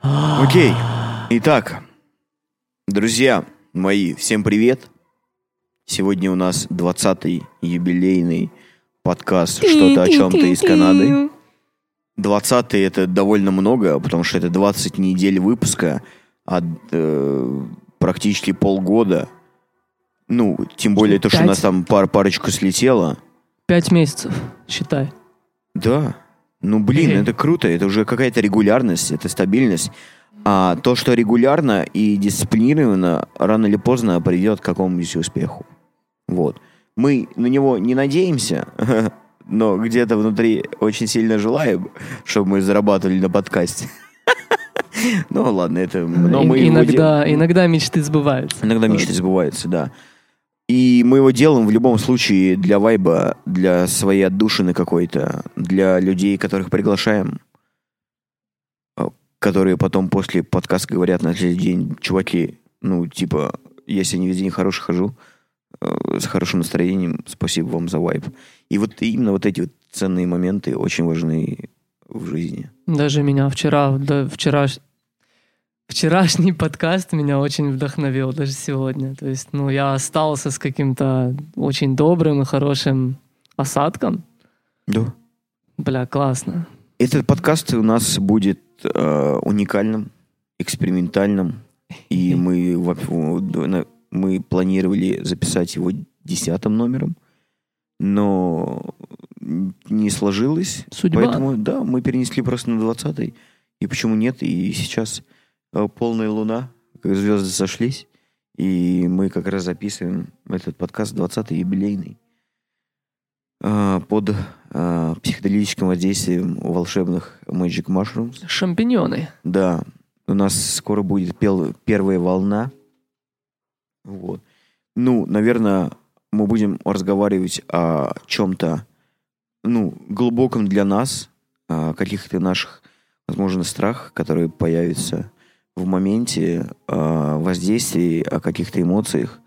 Канады. Окей. Итак, друзья мои, всем привет. Сегодня у нас 20-й юбилейный подкаст «Что-то о чем-то из Канады». 20 это довольно много, потому что это 20 недель выпуска, а э, практически полгода. Ну, тем более то, что у нас там пар парочку слетело. Пять месяцев, считай. Да. Ну, блин, это круто. Это уже какая-то регулярность, это стабильность. А то, что регулярно и дисциплинированно, рано или поздно приведет к какому-нибудь успеху. Вот. Мы на него не надеемся, но где-то внутри очень сильно желаем, чтобы мы зарабатывали на подкасте. Ну, ладно, это... Но мы иногда, иногда мечты сбываются. Иногда мечты сбываются, да. И мы его делаем в любом случае для вайба, для своей отдушины какой-то, для людей, которых приглашаем, э, которые потом после подкаста говорят на следующий день, чуваки, ну, типа, я сегодня весь день хороший хожу, э, с хорошим настроением, спасибо вам за вайб. И вот именно вот эти вот ценные моменты очень важны в жизни. Даже меня вчера, да, вчера, вчерашний подкаст меня очень вдохновил, даже сегодня. То есть, ну, я остался с каким-то очень добрым и хорошим осадком. Да. Бля, классно. Этот подкаст у нас будет э, уникальным, экспериментальным, и мы, мы планировали записать его десятым номером, но не сложилось. Судьба. Поэтому, да, мы перенесли просто на 20 И почему нет? И сейчас полная луна, как звезды сошлись, и мы как раз записываем этот подкаст 20-й юбилейный э, под э, психоделическим воздействием волшебных Magic Mushrooms. Шампиньоны. Да, у нас скоро будет пел- первая волна. Вот. Ну, наверное, мы будем разговаривать о чем-то, ну, глубоком для нас, о каких-то наших, возможно, страхах, которые появятся в моменте, о воздействии, о каких-то эмоциях.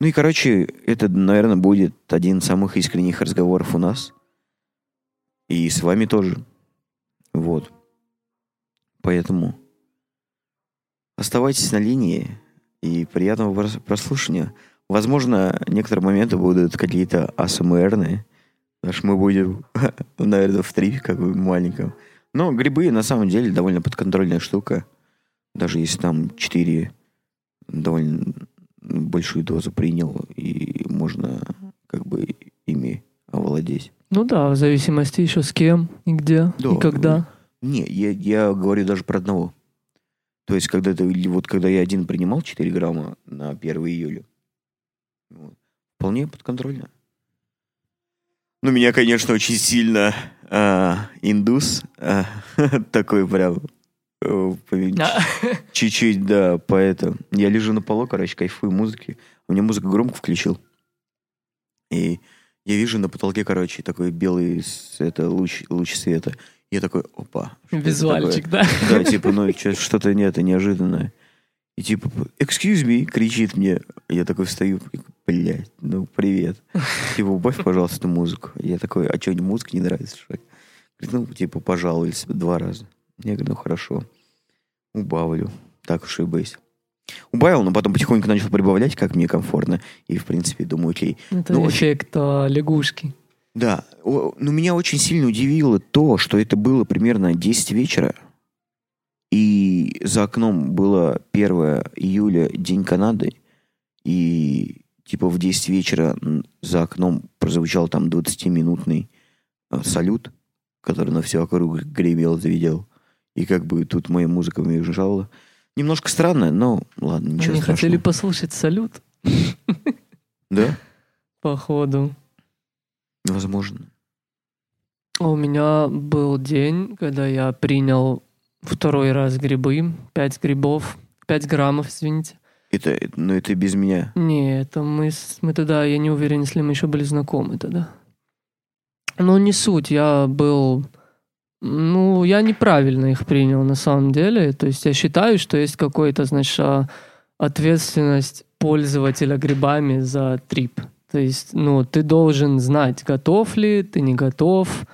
Ну и, короче, это, наверное, будет один из самых искренних разговоров у нас. И с вами тоже. Вот. Поэтому оставайтесь на линии и приятного прос- прослушивания. Возможно, некоторые моменты будут какие-то АСМРные. Потому что мы будем, наверное, в три, как бы маленьком. Но грибы на самом деле довольно подконтрольная штука. Даже если там 4 довольно большую дозу принял, и можно как бы ими овладеть. Ну да, в зависимости еще с кем и где Да. и когда. Не, я, я говорю даже про одного. То есть, когда ты, вот когда я один принимал 4 грамма на 1 июля, вот, вполне подконтрольно. Ну, меня, конечно, очень сильно а, индус, а, такой прям э, чуть-чуть, да, поэтому. Я лежу на полу, короче, кайфую музыки. У меня музыку громко включил. И я вижу на потолке, короче, такой белый это, луч, луч света. Я такой, опа. Визуальчик, да? Да, типа, ну, что-то нет, неожиданное. И типа, excuse me, кричит мне. Я такой встаю, блядь, ну, привет. Типа, убавь, пожалуйста, музыку. Я такой, а что, музыка не нравится, что ли? Говорит, ну, типа, пожаловались два раза. Я говорю, ну, хорошо. Убавлю. Так уж и быть. Убавил, но потом потихоньку начал прибавлять, как мне комфортно. И, в принципе, думаю, окей. Это Ну, очень- эффект а, лягушки. Да, о, ну меня очень сильно удивило то, что это было примерно 10 вечера, и за окном было 1 июля, День Канады, и типа в 10 вечера за окном прозвучал там 20-минутный э, салют, который на всю округу гремел, завидел. И как бы тут моя музыка уезжала. Немножко странно, но ладно, ничего Они страшного. хотели послушать салют, Да? походу. Возможно. А У меня был день, когда я принял второй раз грибы, 5 грибов, 5 граммов, извините. Это, это- ну это без меня. Не, это мы, мы тогда, я не уверен, если мы еще были знакомы тогда. Но не суть, я был... Ну, я неправильно их принял на самом деле. То есть я считаю, что есть какой-то, значит, а, ответственность пользователя грибами за трип. То есть, ну, ты должен знать, готов ли, ты не готов.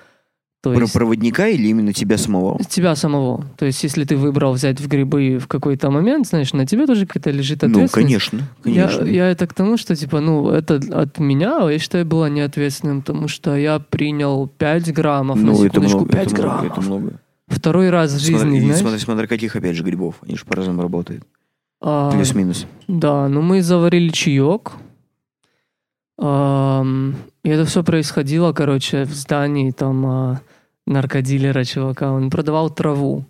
То Про есть проводника или именно тебя самого? тебя самого. То есть если ты выбрал взять в грибы в какой-то момент, знаешь, на тебе тоже какая-то лежит Ну, ответственность. конечно, Я, конечно. я это к тому, что, типа, ну, это от меня, я считаю, было неответственным, потому что я принял 5 граммов, на ну, это секундочку, много, 5 это много, граммов. это много. Второй раз в жизни, смотри, знаешь. смотри, смотри, каких опять же грибов. Они же по-разному работают. А, Плюс-минус. Да, ну мы заварили чаек. И это все происходило, короче, в здании там а, наркодилера чувака. Он продавал траву.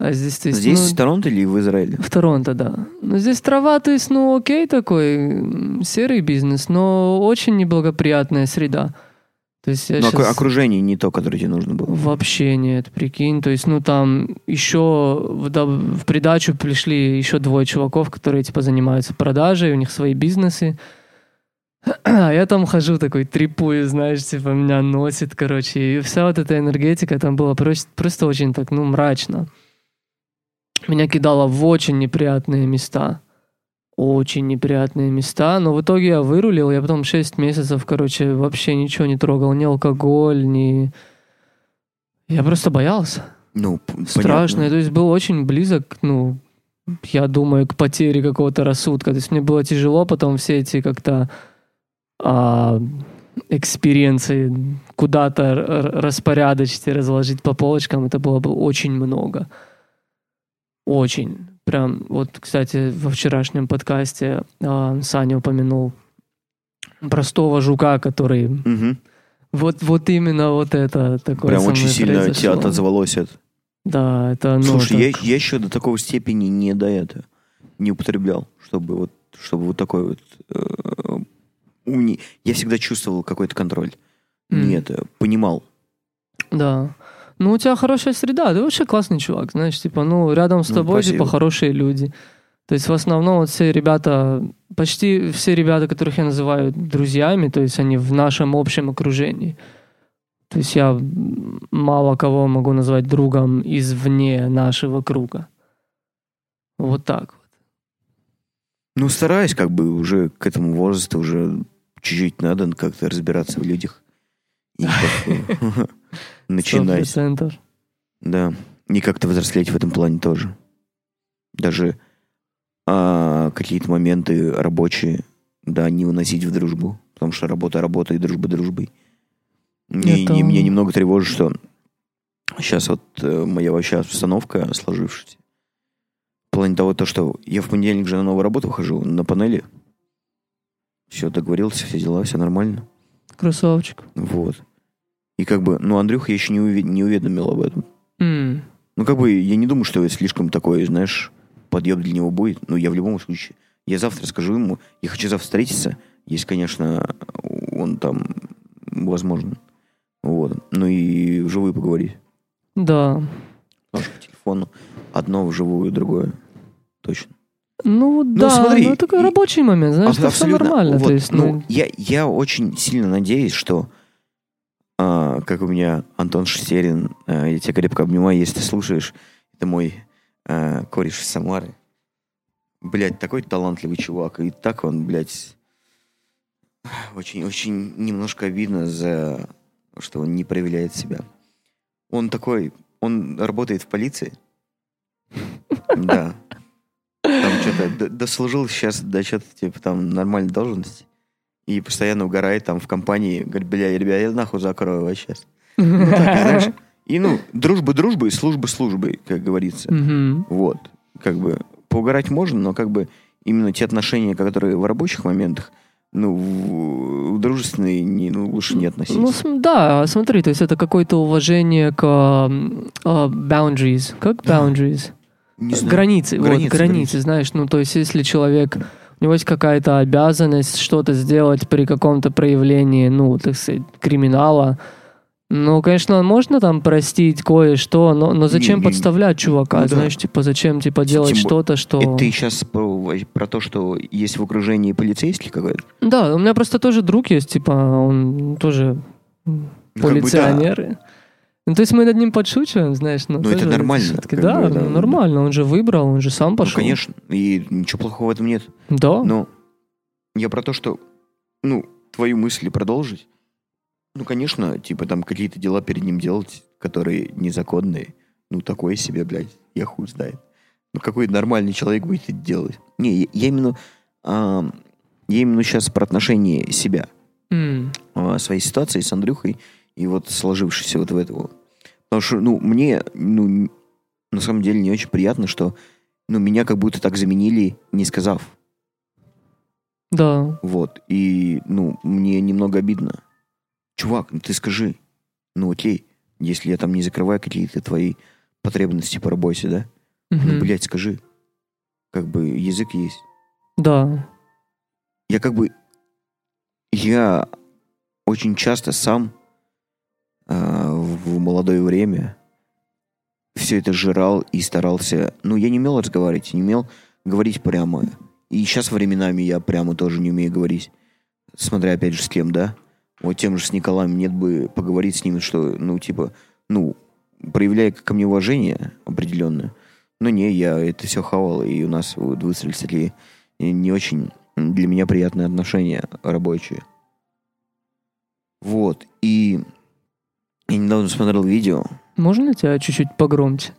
А здесь, то есть, Здесь, ну, в Торонто или в Израиле? В Торонто, да. Ну, здесь трава, то есть, ну, окей такой, серый бизнес, но очень неблагоприятная среда. То есть я Но щас- окружение не то, которое тебе нужно было. Вообще нет, прикинь. То есть, ну, там еще в, да- в придачу пришли еще двое чуваков, которые, типа, занимаются продажей, у них свои бизнесы. А я там хожу такой, трипую, знаешь, типа, меня носит, короче. И вся вот эта энергетика там была просто, просто очень так, ну, мрачно. Меня кидало в очень неприятные места. Очень неприятные места. Но в итоге я вырулил. Я потом 6 месяцев, короче, вообще ничего не трогал. Ни алкоголь, ни... Я просто боялся. Ну, Страшно. понятно. То есть был очень близок, ну, я думаю, к потере какого-то рассудка. То есть мне было тяжело потом все эти как-то experience ы куда-то распорядочить и разложить по полочкам. Это было бы очень много. Очень. Прям, вот, кстати, во вчерашнем подкасте а, Саня упомянул простого жука, который... Мгм. Вот, вот именно вот это такое Прям очень сильно тебя произошло. отозвалось это. Да, это ну, Слушай, я, так. я еще до такой степени не до этого не употреблял, чтобы вот, чтобы вот такой вот э, умни- Я всегда чувствовал какой-то контроль. М. Не это, понимал. Да. Ну, у тебя хорошая среда, ты вообще классный чувак, знаешь, типа, ну, рядом с Ну, тобой, спасибо. типа, хорошие люди. То есть, в основном, вот все ребята, почти все ребята, которых я называю друзьями, то есть, они в нашем общем окружении. То есть, я мало кого могу назвать другом извне нашего круга. Вот так вот. Ну, стараюсь, как бы уже к этому возрасту уже чуть-чуть надо как-то разбираться в людях. И начинать. 100%. Да. И как-то взрослеть в этом плане тоже. Даже а, какие-то моменты рабочие, да, не выносить в дружбу. Потому что работа работа и дружба дружбой. Мне, Это- не- меня немного тревожит, что сейчас вот э, моя вообще обстановка сложившаяся. В плане того, то, что я в понедельник же на новую работу хожу на панели. Все, договорился, все дела, все нормально. Красавчик. Вот. И как бы, ну, Андрюха я еще не, уве- не уведомил об этом. М. Ну, как бы, я не думаю, что это слишком такой, знаешь, подъем для него будет. Ну, я в любом случае. Я завтра скажу ему, я хочу завтра встретиться, если, конечно, он там возможно. Вот. Ну и вживую поговорить. Да. Потому что по телефону одно вживую, другое. Точно. Ну, да, смотри, ну, такой рабочий момент, знаешь, Аб- это все нормально. Вот, то есть, ну, ну, я, я очень сильно надеюсь, что а, как у меня Антон Шестерин, а, я тебя крепко обнимаю, если ты слушаешь, это мой а, кореш из Самары. Блять, такой талантливый чувак. И так он, блядь, очень-очень немножко обидно за что он не проявляет себя. Он такой, он работает в полиции. Да. Там что-то дослужил сейчас до что-то, типа, там, нормальной должности. И постоянно угорает там в компании. Говорит, бля, ребят, я нахуй закрою вас сейчас. Ну, так, знаешь. И, ну, дружба дружбой, служба службой, как говорится. Вот. Как бы поугарать можно, но как бы именно те отношения, которые в рабочих моментах, ну, в, в дружественные не, ну, лучше не относиться. Ну, да, смотри, то есть это какое-то уважение к а, boundaries. Как boundaries? Не знаю. Границы, вот, Границы, границы, границы. знаешь, ну, то есть если человек, у него есть какая-то обязанность что-то сделать при каком-то проявлении, ну, так сказать, криминала, ну, конечно, можно там простить кое-что, но, но зачем Не, не, подставлять чувака, ну да. знаешь, типа, зачем, типа, делать Тем что-то, что... Это ты сейчас про, про то, что есть в окружении полицейский какой-то? Да, у меня просто тоже друг есть, типа, он тоже Ну, как бы полиционер. Ну, то есть мы над ним подшучиваем, знаешь, ну, Ну, это нормально, как Да, бы, да. ну, нормально, он же выбрал, он же сам Ну, пошел. конечно. И ничего плохого в этом нет. Да. Но я про то, что, ну, твою мысль продолжить. Ну, конечно, типа там какие-то дела перед ним делать, которые незаконные. Ну, такое себе, блядь, я хуй знает. Ну, какой нормальный человек будет это делать? Не, я, я именно... а, я именно сейчас про отношение себя. М, а, своей ситуации с Андрюхой и вот сложившейся вот в этого. Потому что, ну, мне, ну, на самом деле не очень приятно, что, ну, меня как будто так заменили, не сказав. Да. Вот. И, ну, мне немного обидно. Чувак, ну ты скажи. Ну, окей, если я там не закрываю какие-то твои потребности по работе, да? Ну, Мгм. блядь, скажи. Как бы язык есть. Да. Я как бы... Я очень часто сам а, в молодое время все это жрал и старался... Ну, я не умел разговаривать, не умел говорить прямо. И сейчас временами я прямо тоже не умею говорить. Смотря, опять же, с кем, да? Вот тем же с Николаем нет бы поговорить с ним, что, ну, типа, ну, проявляя ко мне уважение определенное. Но не, я это все хавал, и у нас вот выстроились такие не очень для меня приятные отношения рабочие. Вот. И я недавно смотрел видео. Можно тебя чуть-чуть погромче?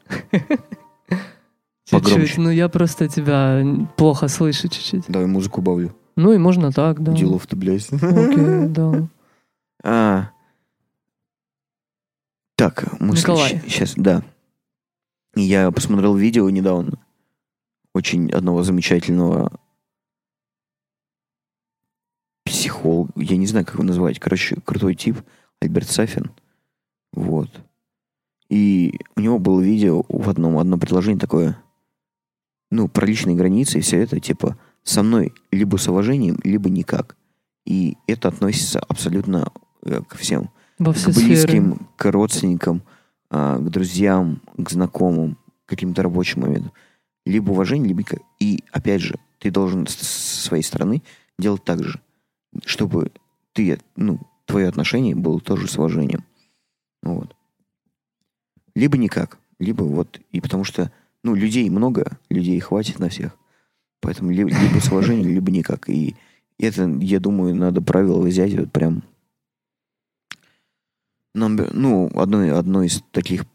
Погромче. Чуть-чуть. Ну, я просто тебя плохо слышу чуть-чуть. Давай музыку убавлю. Ну, и можно так, да. Делов ты, блядь. Окей, да. А. Так, мы Николай. сейчас, да. Я посмотрел видео недавно. Очень одного замечательного психолога. Я не знаю, как его назвать. Короче, крутой тип. Альберт Сафин. Вот. И у него было видео в одном, одно предложение такое, ну, про личные границы и все это, типа, со мной либо с уважением, либо никак. И это относится абсолютно э, ко всем. Во К все сферы. близким, к родственникам, а, к друзьям, к знакомым, к каким-то рабочим моментам. Либо уважение, либо... никак. И, опять же, ты должен с с своей стороны делать так же, чтобы ты, ну, твое отношение было тоже с уважением. Вот. Либо никак, либо вот... И потому что, ну, людей много, людей хватит на всех. Поэтому ли- либо с уважением, либо никак. И это, я думаю, надо правило взять вот прям Number- ну, одно, одно из таких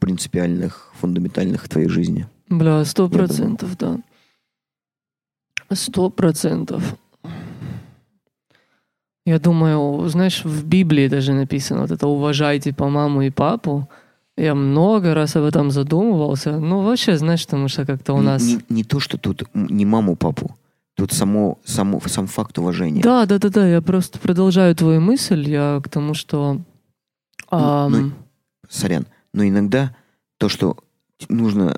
принципиальных, фундаментальных в твоей жизни. Бля, сто процентов, да. Сто процентов. Я думаю, знаешь, в Библии даже написано вот это «уважайте по маму и папу». Я много раз об этом задумывался. Ну, вообще, знаешь, потому что как-то у Не- нас... Не, не то, что тут не маму, папу. Тут само, само, сам факт уважения. Да, да, да, да, я просто продолжаю твою мысль. Я к тому, что... ам, ну, Сорян. Но иногда то, что нужно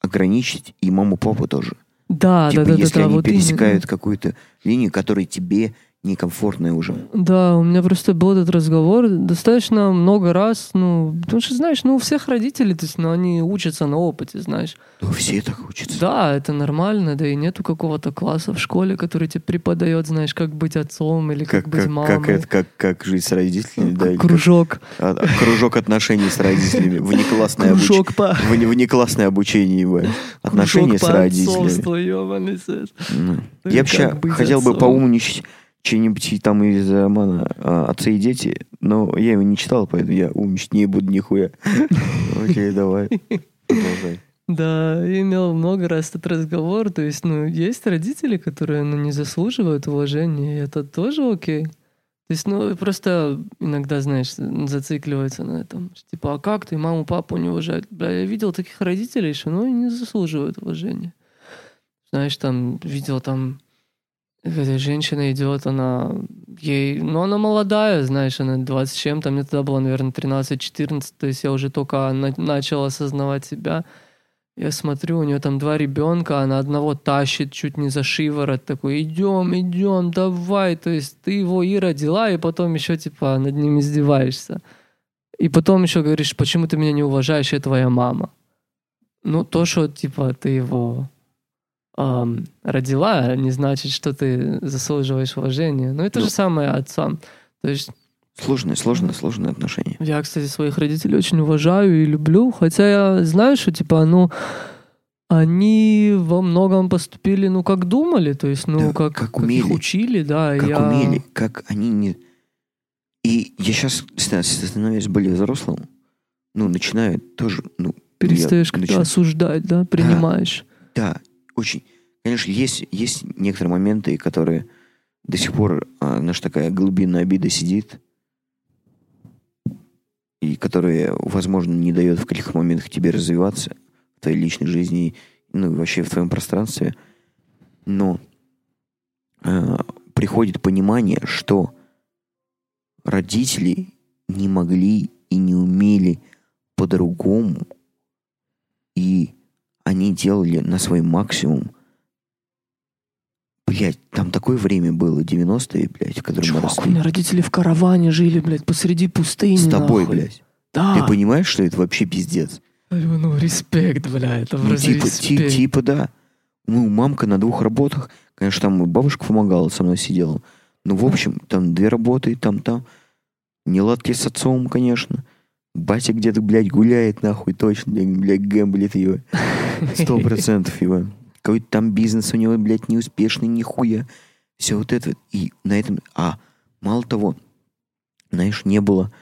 ограничить и маму, папу тоже. да, типа, да, да, да, если да, они вот именно. пересекают какую-то линию, которая тебе некомфортная уже. Да, у меня просто был этот разговор достаточно много раз, ну, потому что, знаешь, ну, у всех родителей, то есть, ну, они учатся на опыте, знаешь. Ну, все так учатся. Да, это нормально, да и нету какого-то класса в школе, который тебе преподает, знаешь, как быть отцом или как, Как, быть мамой. как, это, как, как жить с родителями, да, или как- Кружок. а, кружок отношений с родителями, внеклассное обучение. Кружок по... Вне- внеклассное обучение. Отношения кружок с родителями. Ну. Ну, Я вообще хотел бы поумничать что-нибудь там из романа а, «Отцы и дети», но я его не читал, поэтому я умничать не буду нихуя. Окей, давай. Продолжай. Да, я имел много раз этот разговор. То есть, ну, есть родители, которые, ну, не заслуживают уважения, и это тоже окей. То есть, ну, просто иногда, знаешь, зацикливаются на этом. Типа, а как ты маму, папу не уважать? Бля, я видел таких родителей, что, ну, не заслуживают уважения. Знаешь, там, видел там, женщина идет, она ей, ну, она молодая, знаешь, она 20 с чем-то, мне тогда было, наверное, 13-14, то есть я уже только на- начал осознавать себя. Я смотрю, у нее там два ребенка, она одного тащит чуть не за шиворот, такой, идем, идем, давай, то есть ты его и родила, и потом еще, типа, над ним издеваешься. И потом еще говоришь, почему ты меня не уважаешь, я твоя мама. Ну, то, что, типа, ты его ам, родила, не значит, что ты заслуживаешь уважения. Но это Ну. же самое отцам. То есть Сложные, сложные, сложные отношения. я, кстати, своих родителей очень уважаю и люблю, хотя я знаю, что, типа, ну, они во многом поступили, ну, как думали, то есть, ну, Да, как, как как их умели. учили, да. Как я... умели, как они не... И я сейчас, становясь более взрослым, ну, начинаю тоже, ну... Перестаешь как-то начинаю... осуждать, да, принимаешь. Да, да, очень. Конечно, есть, есть некоторые моменты, которые до сих пор, а, такая глубинная обида сидит, и которая, возможно, не дает в каких моментах тебе развиваться в твоей личной жизни, ну, и вообще в твоем пространстве. Но э, приходит понимание, что родители не могли и не умели по-другому, и они делали на свой максимум. Блять, там такое время было, 90-е, блядь, в котором Чувак, мы росли. у меня родители в караване жили, блядь, посреди пустыни, С тобой, нахуй. блядь. Да. Ты понимаешь, что это вообще пиздец? Ну, респект, бля, это ну, типа, респект. типа, да. Ну, мамка на двух работах. Конечно, там бабушка помогала, со мной сидела. Ну, в общем, там две работы, там-там. Неладки с отцом, конечно. Батя где-то, блядь, гуляет, нахуй, точно, блядь, гэмблит его. Сто процентов его. Какой-то там бизнес у него, блядь, неуспешный, нихуя. Все вот это. И на этом... А, мало того, знаешь, не было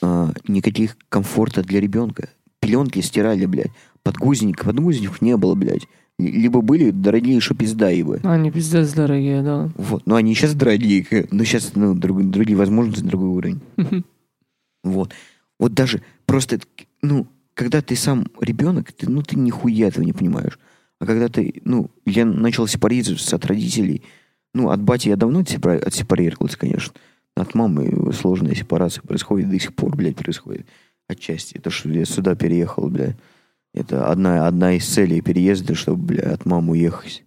а, никаких комфорта для ребенка. Пеленки стирали, блядь. Подгузник, подгузников не было, блядь. Либо были дорогие, что пизда его. Они пиздец дорогие, да. Вот. Но они сейчас дорогие, но сейчас ну, друг, другие возможности, другой уровень. Вот. Вот даже просто, ну, когда ты сам ребенок, ты, ну, ты нихуя этого не понимаешь. А когда ты, ну, я начал сепарироваться от родителей, ну, от бати я давно отсепарировался, конечно. От мамы сложная сепарация происходит, до сих пор, блядь, происходит. Отчасти. То, что я сюда переехал, блядь. Это одна, одна из целей переезда, чтобы, бля, от мамы уехать.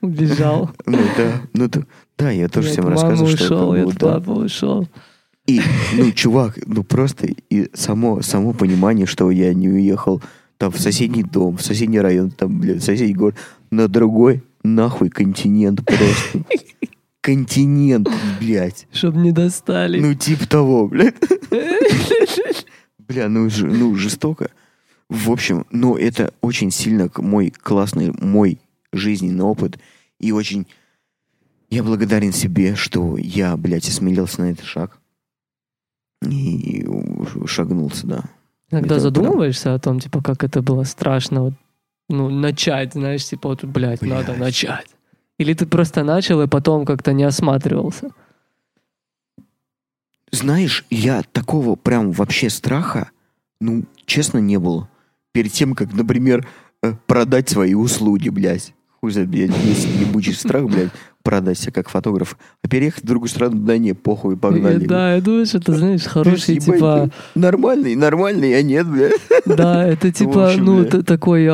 Убежал. Ну да, ну да, да, я тоже всем рассказываю, что ушел, это было, да. папа ушел. И, ну, чувак, ну просто и само, само понимание, что я не уехал там в соседний дом, в соседний район, там, блядь, в соседний город, на другой нахуй континент просто. Континент, блядь. Чтоб не достали. Ну, типа того, блядь. Бля, ну, ж, ну жестоко. В общем, ну, это очень сильно мой классный, мой жизненный опыт. И очень я благодарен себе, что я, блядь, осмелился на этот шаг. И шагнул сюда. Иногда это задумываешься прям... о том, типа, как это было страшно, вот, ну, начать, знаешь, типа, вот, блядь, блядь, надо начать. Или ты просто начал и потом как-то не осматривался? Знаешь, я такого прям вообще страха, ну, честно, не было. Перед тем, как, например, э, продать свои услуги, блядь. Хуй за, блядь, есть ебучий страх, блядь, продать себя как фотограф. А переехать в другую страну, да не, похуй, погнали. Да, я думаю, что это, знаешь, хороший, типа... Нормальный, нормальный, а нет, блядь. Да, это типа, ну, такой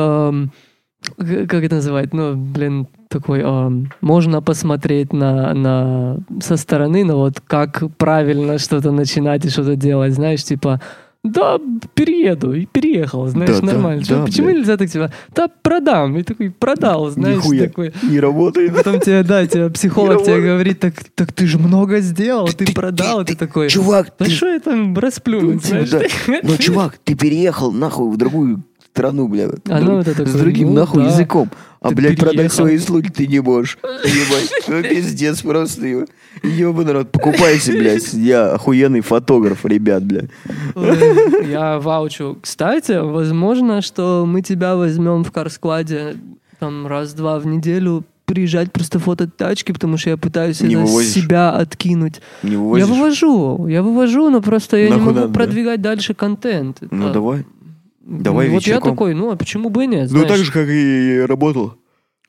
как это называть, ну, блин, такой, э, можно посмотреть на, на, со стороны, но вот как правильно что-то начинать и что-то делать, знаешь, типа, да, перееду, и переехал, знаешь, да, нормально. Да, да, Почему блядь. нельзя так типа, да, продам, и такой, продал, знаешь, Нихуя такой. Не работает. Потом тебе, да, тебе психолог тебе говорит, так, так ты же много сделал, ты, ты продал, ты, ты, ты такой, чувак, ты... что я там расплюнуть, знаешь? Да. Ну, чувак, ты переехал нахуй в другую страну, бля. А ну, это такой, с другим ну, нахуй да. языком. А, Ты блядь, переехал. продать свои услуги ты не можешь. Ебать. Ну, пиздец просто. Ебаный народ. Покупайте, блядь. Я охуенный фотограф, ребят, блядь. Я ваучу. Кстати, возможно, что мы тебя возьмем в карскладе там раз-два в неделю приезжать просто фотать тачки, потому что я пытаюсь Не это вывозишь? себя откинуть. Не Я вывозишь? вывожу, я вывожу, но просто я Нахуй не могу надо, да? продвигать дальше контент. Ну, А, давай. Давай Вот я такой, ну а почему бы и нет? Ну, знаешь? так же, как и работал.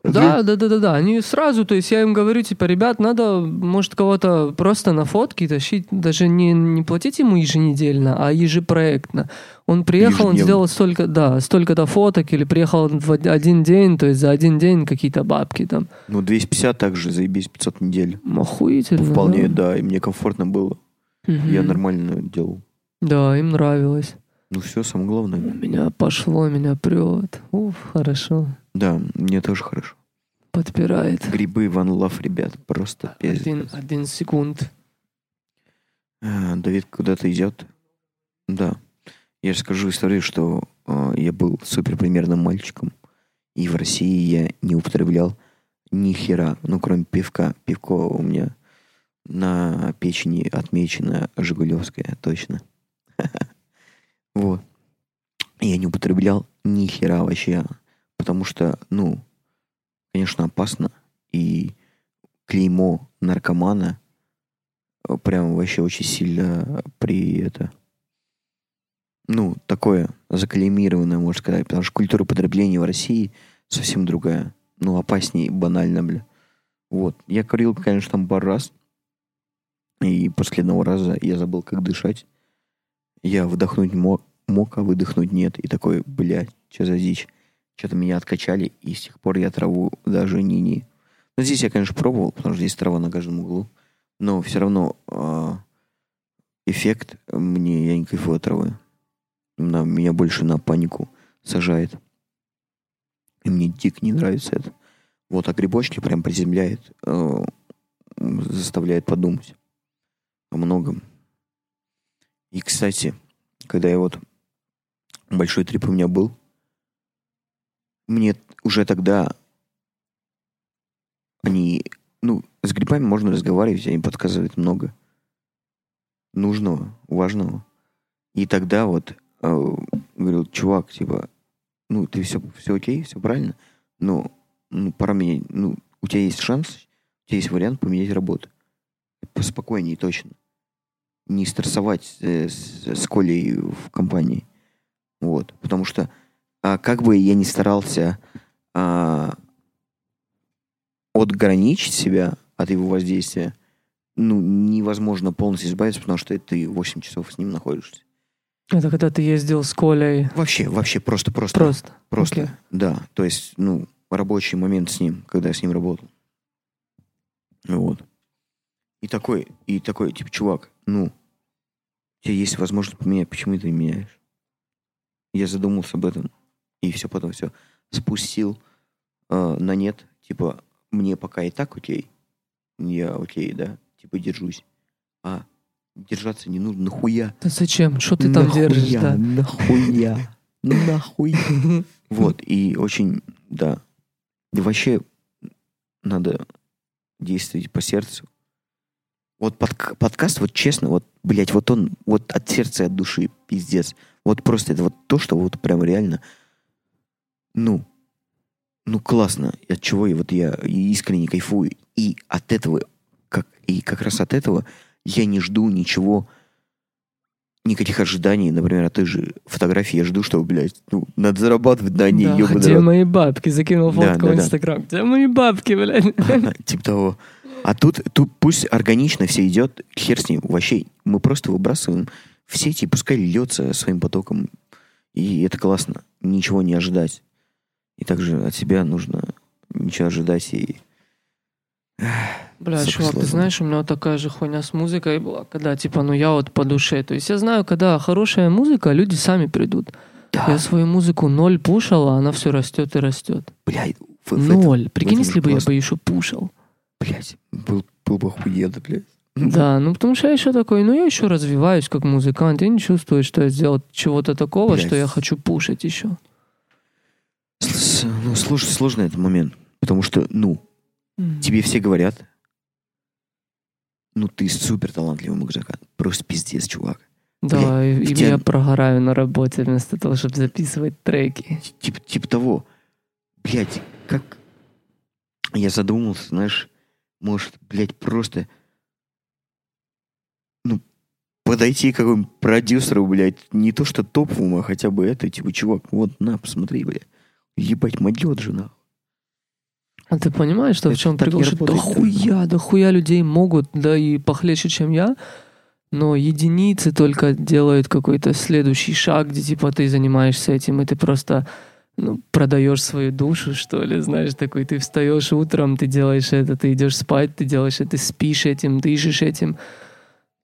Да, да, да, да, да. Они сразу, то есть я им говорю, типа, ребят, надо, может, кого-то просто на фотки тащить, даже не, не платить ему еженедельно, а ежепроектно. Он приехал, он Ежедневно. сделал столько, да, столько-то фоток, или приехал в один день, то есть за один день какие-то бабки там. Ну, 250 также, заебись, 500 в неделю. Охуительно. Вполне, да. да, и мне комфортно было. Мгм. Я нормально делал. Да, им нравилось. Ну, все, самое главное. У меня пошло, меня прет. Уф, хорошо. Да, мне тоже хорошо. Подпирает. Грибы One Love, ребят, просто пиздец. Один, один секунд. А, Давид куда-то идет. Да. Я же скажу историю, что а, я был супер примерным мальчиком. И в России я не употреблял ни хера, ну, кроме пивка. Пивко у меня На печени отмечена Жигулевская, точно. Вот. Я не употреблял ни хера вообще, потому что, ну, конечно, опасно. И клеймо наркомана э, прям вообще очень сильно при это... Ну, такое заклеймированное, можно сказать, потому что культура потребления в России совсем другая. Ну, опаснее, банально, бля. Вот. Я курил, конечно, там пару раз. И после одного раза я забыл, как дышать. Я вдохнуть мог, мог, а выдохнуть нет. И такой, блядь, что за дичь? Что-то меня откачали, и с тех пор я траву даже не-не. Но здесь я, конечно, пробовал, потому что здесь трава на каждом углу. Но все равно э, эффект мне, я не кайфую от травы. На, меня больше на панику сажает. И мне дико не нравится это. Вот, а грибочки прям приземляет, э, заставляет подумать о многом. И, кстати, когда я вот большой трип у меня был, мне уже тогда они, ну, с грибами можно разговаривать, они подсказывают много нужного, важного. И тогда вот э, говорил, чувак, типа, ну, ты все, все окей, все правильно, но ну, пора менять, ну, у тебя есть шанс, у тебя есть вариант поменять работу. Поспокойнее, точно. Не стрессовать э, с, с Колей в компании. Вот. Потому что а, как бы я ни старался а, отграничить себя от его воздействия, ну, невозможно полностью избавиться, потому что ты 8 часов с ним находишься. Это когда ты ездил с Колей? Вообще, вообще просто, просто. Просто? Просто, Окей. да. То есть, ну, рабочий момент с ним, когда я с ним работал. Вот. И такой, и такой, типа, чувак, ну, у тебя есть возможность поменять, почему ты меняешь? Я задумался об этом, и все потом все спустил э, на нет, типа, мне пока и так окей, я окей, да, типа, держусь. А держаться не нужно, нахуя? Да зачем? Что ты там Нахуя? держишь, да? Нахуя? Нахуя? Вот, и очень, да. Вообще надо действовать по сердцу. Вот подк- подкаст, вот честно, вот, блядь, вот он, вот от сердца и от души, пиздец. Вот просто это вот то, что вот прям реально, ну, ну классно, от чего и вот я искренне кайфую. И от этого, как, и как раз от этого я не жду ничего, никаких ожиданий, например, от той же фотографии я жду, что, блядь, ну, надо зарабатывать на ней, Да, ёбаный где рот. мои бабки? Закинул Да, фотку да, в да. Инстаграм. Где мои бабки, блядь? Типа того. А тут, тут пусть органично все идет, хер с ним. Вообще, мы просто выбрасываем в сети, и пускай льется своим потоком. И это классно. Ничего не ожидать. И также от себя нужно ничего ожидать. И Бля, чувак, ты знаешь, у меня вот такая же хуйня с музыкой была, когда, типа, ну я вот по душе. То есть я знаю, когда хорошая музыка, люди сами придут. да, Я свою музыку ноль пушал, а она все растет и растет. блядь, в- в Ноль. Прикинь, если бы я классно. бы еще пушил. блядь, был, был бы охуенно, блядь. Да, ну потому что я еще такой, ну я еще развиваюсь как музыкант. Я не чувствую, что я сделал чего-то такого, Блядь. что я хочу пушить еще. С- Ну, слож- сложный этот момент. Потому что, ну, тебе все говорят, ну, ты супер талантливый музыкант. Просто пиздец, чувак. Да, и, и тебя- я прогораю на работе вместо того, чтобы записывать треки. Типа, типа того. Блядь, как... Я задумался, знаешь, может, блядь, просто... Ну, подойти к какому-нибудь продюсеру, блядь, не то что топовому, а хотя бы это, типа, чувак, вот, на, посмотри, блядь. Ебать, мадет же, нахуй. А ты понимаешь, что в Это чем так прикол? Что дохуя, дохуя людей могут, да и похлеще, чем я, но единицы только делают какой-то следующий шаг, где типа ты занимаешься этим, и ты просто ну, продаешь свою душу, что ли, знаешь, такой, ты встаешь утром, ты делаешь это, ты идешь спать, ты делаешь это, ты спишь этим, дышишь этим.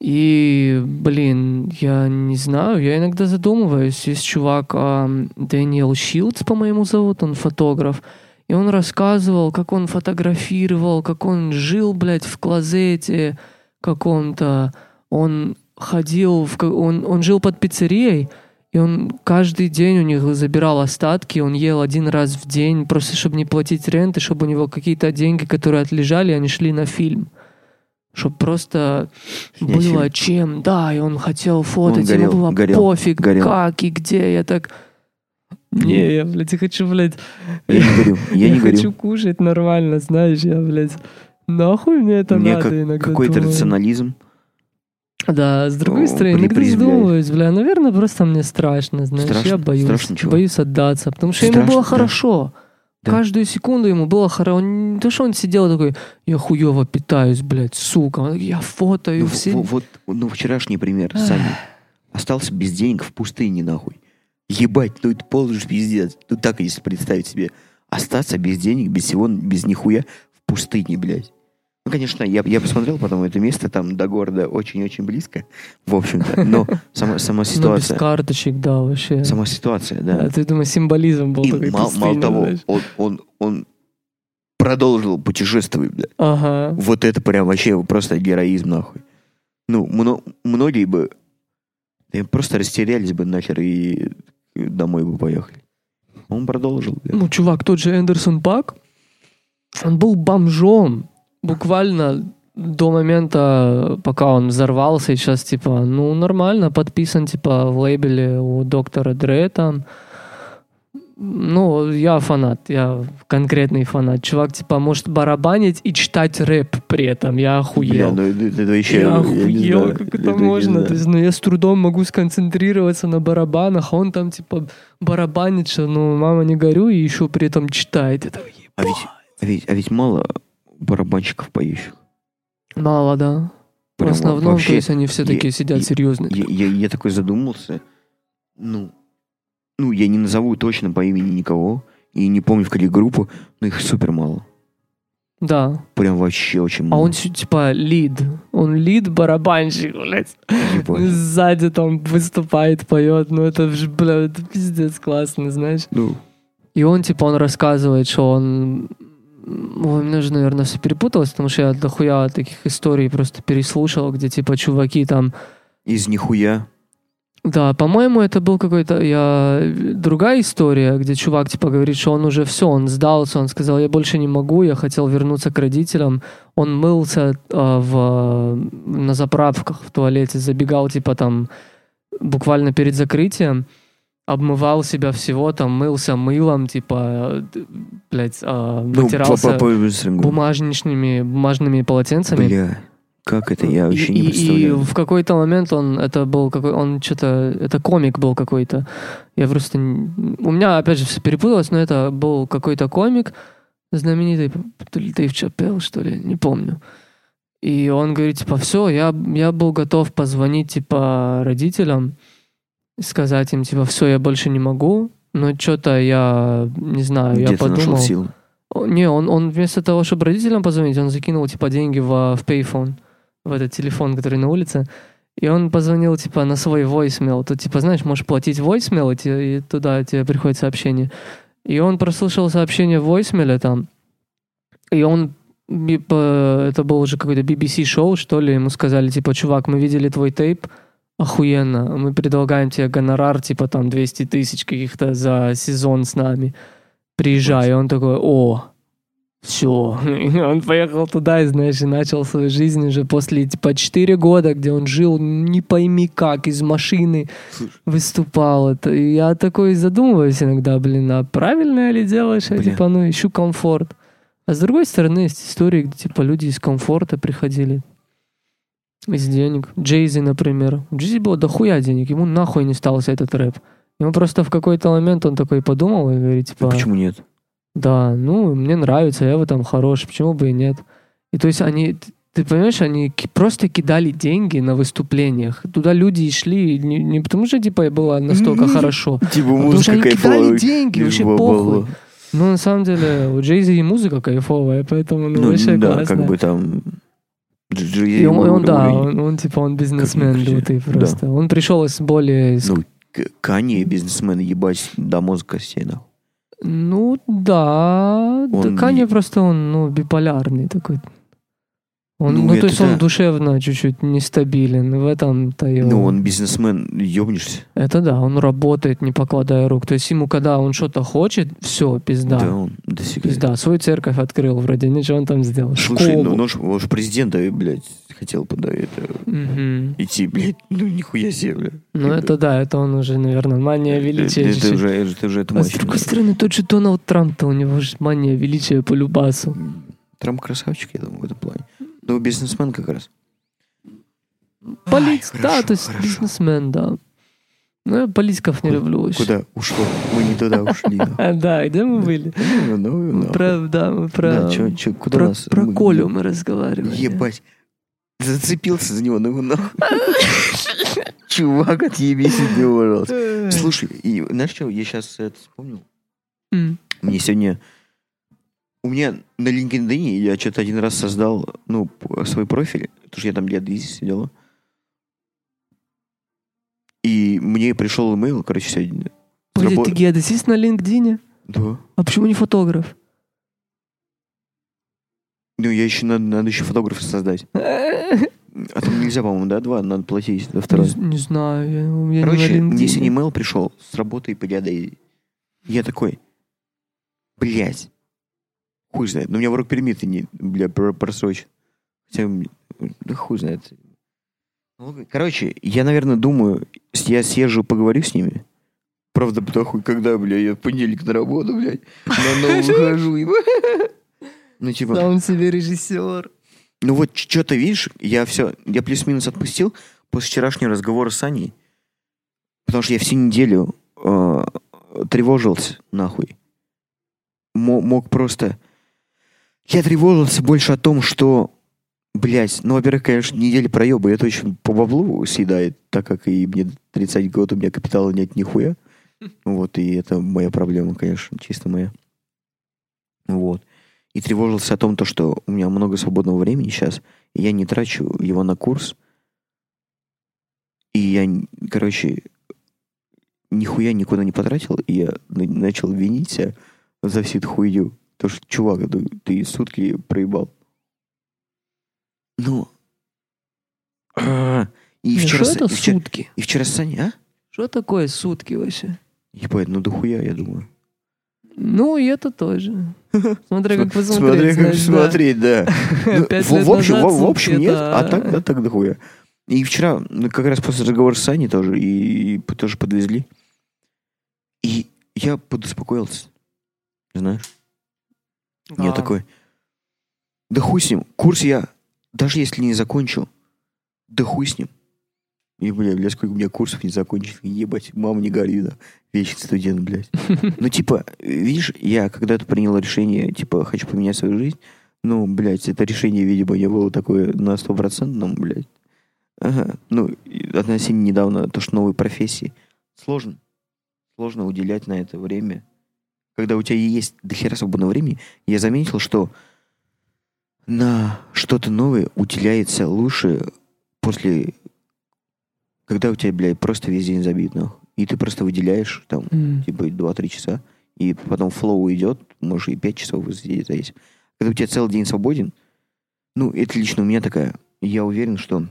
И, блин, я не знаю, я иногда задумываюсь. Есть чувак, а, Дэниел Шилдс, по-моему, зовут, он фотограф. И он рассказывал, как он фотографировал, как он жил, блядь, в клозете каком-то. Он ходил, в, он, он жил под пиццерией, и он каждый день у них забирал остатки, он ел один раз в день, просто чтобы не платить ренты, чтобы у него какие-то деньги, которые отлежали, они шли на фильм. чтобы просто Снять было чем, да, и он хотел фотать, горел, ему было горел, пофиг, горел. как и где, я так... Не, я, блядь, хочу, блядь, Я не горю, я не хочу горю. кушать нормально, знаешь, я, блядь, нахуй мне это Мне надо как- иногда какой-то думаю. рационализм. Да, с другой О, стороны, иногда задумываюсь, бля, наверное, просто мне страшно, знаешь, Страшно? я боюсь, Страшно чего? боюсь отдаться, потому что ему Страшно, было да. хорошо. Да. Каждую секунду ему было хорошо. Он, не то, что он сидел такой, я хуево питаюсь, блядь, сука. Он я фотою Ну, все. во- вот, ну, вчерашний пример, Саня. Остался без денег в пустыне, нахуй. Ебать, ну это полный же пиздец. Ну так, если представить себе. Остаться без денег, без всего, без нихуя в пустыне, блядь. Ну, конечно, я, я посмотрел потом это место, там до города очень-очень близко, в общем-то. Но сама, сама Ну, без ситуация, карточек, да, вообще. сама ситуация, да. А ты думаешь, символизм был И такой мал- мало пустыни, того, знаешь? он, он, он продолжил путешествовать, блядь. Ага. Вот это прям вообще просто героизм, нахуй. Ну, мно- многие бы да, просто растерялись бы нахер и домой бы поехали. Он продолжил, блядь. Ну, чувак, тот же Эндерсон Пак, он был бомжом. Буквально до момента, пока он взорвался, и сейчас, типа, ну, нормально, подписан, типа, в лейбеле у доктора Дре там. Ну, я фанат, я конкретный фанат. Чувак, типа, может барабанить и читать рэп при этом. Я Бля, охуел. ну это, это вообще... я охуел, знаю, как это это можно. То есть, ну, я с трудом могу сконцентрироваться на барабанах, а он там, типа, барабанит, что, ну, мама, не горю, и еще при этом читает. Это А ведь, а, ведь, а ведь мало барабанщиков поющих. мало, да. В Прям основном, вообще, то есть, они все я- такие сидят я- серьезные. Я, я, я такой задумался. Ну, ну, я не назову точно по имени никого. И не помню, в какие группу, но их супер мало. Да. Прям вообще очень А мало. он, си- типа, лид. Он лид барабанщик, блядь. Ебать. Сзади там выступает, поет. Ну, это, ж, бля, это пиздец классно, знаешь. Ну, И он, типа, он рассказывает, что он... Ой, у меня же, наверное, все перепуталось, потому что я дохуя таких историй просто переслушал, где, типа, чуваки там... из нихуя. Да, по-моему, это был какой-то... Я... Другая история, где чувак, типа, говорит, что он уже все, он сдался, он сказал, я больше не могу, я хотел вернуться к родителям. Он мылся а, в... на заправках в туалете, забегал, типа, там, буквально перед закрытием, обмывал себя всего, там, мылся мылом, типа, э, блядь, Ну, вытирался по-быстренькому. бумажничными, бумажными полотенцами. Бля, как это, я И- вообще и, не и представляю. в какой-то момент он, это был какой, он что-то, это комик был какой-то. Я просто, у меня опять же все перепуталось, но это был какой-то комик знаменитый, то ли Дэйв Чапел, что ли, не помню. И он говорит, типа, все, я, я был готов позвонить, типа, родителям и сказать им, типа, все, я больше не могу, но что-то я, не знаю, я Где нашел подумал. силы? О, Не, он, он вместо того, чтобы родителям позвонить, он закинул, типа, деньги в, в payphone, в этот телефон, который на улице. И он позвонил, типа, на свой voicemail. Тут, типа, знаешь, можешь платить voicemail, и, и туда тебе приходит сообщение. И он прослушал сообщение в voicemail там, и он, это был уже какой-то BBC-шоу, что ли, ему сказали, типа, чувак, мы видели твой тейп, охуенно, мы предлагаем тебе гонорар, типа, там, 200 тысяч каких-то за сезон с нами. Приезжай, и он такой, о, все. Он поехал туда и, знаешь, и начал свою жизнь уже после, типа, 4 года, где он жил не пойми как, из машины выступал. Это, и я такой задумываюсь иногда, блин, а правильно ли делаешь? Я, Бля. типа, ну, ищу комфорт. А с другой стороны, есть истории, где, типа, люди из комфорта приходили. Из денег. Джейзи, например. У Джейзи было дохуя денег, ему нахуй не стался этот рэп. Ему просто в какой-то момент он такой подумал и говорит, типа... Почему нет? Да, ну, мне нравится, я в этом хорош, почему бы и нет. И то есть они, ты понимаешь, они просто кидали деньги на выступлениях. Туда люди и шли не, не потому, что типа было настолько хорошо, Типа а потому что они кидали деньги, вообще похуй. Ну, на самом деле, у Джейзи и музыка кайфовая, поэтому, ну, Ну, вообще да, классно. как бы там... И он, он, да, он, он, типа, он бизнесмен лютый да. просто. Он пришел из более... Ну, Канье, бизнесмен, ебать, до мозга нахуй. Ну, да. Он да, Канье просто он, ну, биполярный такой. Он, Ну, ну, то есть он да. душевно чуть-чуть нестабилен. В этом-то его... Ну, он бизнесмен, ёбнешься. Это да, он работает, не покладая рук. То есть ему, когда он что-то хочет, все, пизда. Да, он достигает. Пизда. Свою церковь открыл, вроде ничего он там сделал. Слушай, ну, Школу. ну, он же президента, блядь, хотел бы, да, это, Мгм. идти, блядь, ну, нихуя себе, бля. Ну это да, это он уже, наверное, мания величия. Это, это уже, это уже это А с другой стороны, тот же Дональд Трамп-то, у него же мания величия по любасу. Трамп красавчик, я думаю, в этом плане. Ну, бизнесмен как раз. Полит, да, хорошо, то есть хорошо. бизнесмен, да. Ну, я политиков не Куда- люблю вообще. Куда ушло? Мы не туда ушли. да. Где мы были? Ну, ну. Про, да, мы про, про, Колю мы разговаривали. Ебать. Зацепился за него, ну его нахуй. Чувак, отъебись от него, пожалуйста. Слушай, и знаешь что, я сейчас это вспомнил. М. Мне сегодня... У меня на LinkedIn я что-то один раз создал, ну, свой профиль, потому что я там лет 10 сидел. И мне пришел имейл, короче, сегодня. с Погоди, рабо- ты геодезист на LinkedIn? Да. А почему не фотограф? Ну, я еще надо, надо еще фотографа создать. А там нельзя, по-моему, да, два, надо платить за второй. Не, не знаю, я, я Короче, не мне сегодня имейл пришел с работы по геодезии. Я такой, блядь, хуй знает. Но у меня ворк пермиты не, бля, про- просрочен. Хотя, да хуй знает. Ну, Короче, я, наверное, думаю, я съезжу, поговорю с ними. Правда, да хуй, когда, бля, я в понедельник на работу, блядь, на новую выхожу. Ну, типа, Сам себе режиссер. Ну вот что-то, видишь, я все, я плюс-минус отпустил после вчерашнего разговора с Аней, потому что я всю неделю э, тревожился, нахуй. Мо- мог просто... Я тревожился больше о том, что, блядь, ну, во-первых, конечно, неделя проеба, это очень по баблу съедает, так как и мне 30 год, у меня капитала нет нихуя. Вот, и это моя проблема, конечно, чисто моя. Вот. И тревожился о том, то, что у меня много свободного времени сейчас, и я не трачу его на курс. И я, короче, нихуя никуда не потратил, и я на- начал винить себя за всю эту хуйню. То, что, чувак, ты, ты сутки проебал. Ну... а, И вчера, Что это и вчера, сутки? и вчера с Саней, а? Что такое сутки вообще? Ебать, ну дохуя, я думаю. Ну, и это тоже. Смотря как посмотреть. Смотри, как смотреть, да. Ну, в, общем, в, общем нет, а так, да, так дохуя. И вчера, ну, как раз после разговора с Саней тоже, и, тоже подвезли. И я подуспокоился. Знаешь? Я Да. такой, да хуй с ним. Курс я, даже если не закончу, да хуй с ним. И, бля, бля, сколько у меня курсов не закончил. Ебать, мама не гори, да. Вечный студент, блядь. Ну, типа, видишь, я когда-то принял решение, типа, хочу поменять свою жизнь. Ну, блядь, это решение, видимо, не было такое на стопроцентном, блядь. Ага. Ну, относительно недавно, то, что новые профессии. Сложно. Сложно уделять на это время. Когда у тебя есть дохера свободного времени, я заметил, что на что-то новое уделяется лучше после... Когда у тебя, блядь, просто весь день забит, нахуй. И ты просто выделяешь там М. типа 2-3 часа, и потом флоу идет, может и 5 часов сидеть зависит. Когда у тебя целый день свободен, ну, это лично у меня такая, я уверен, что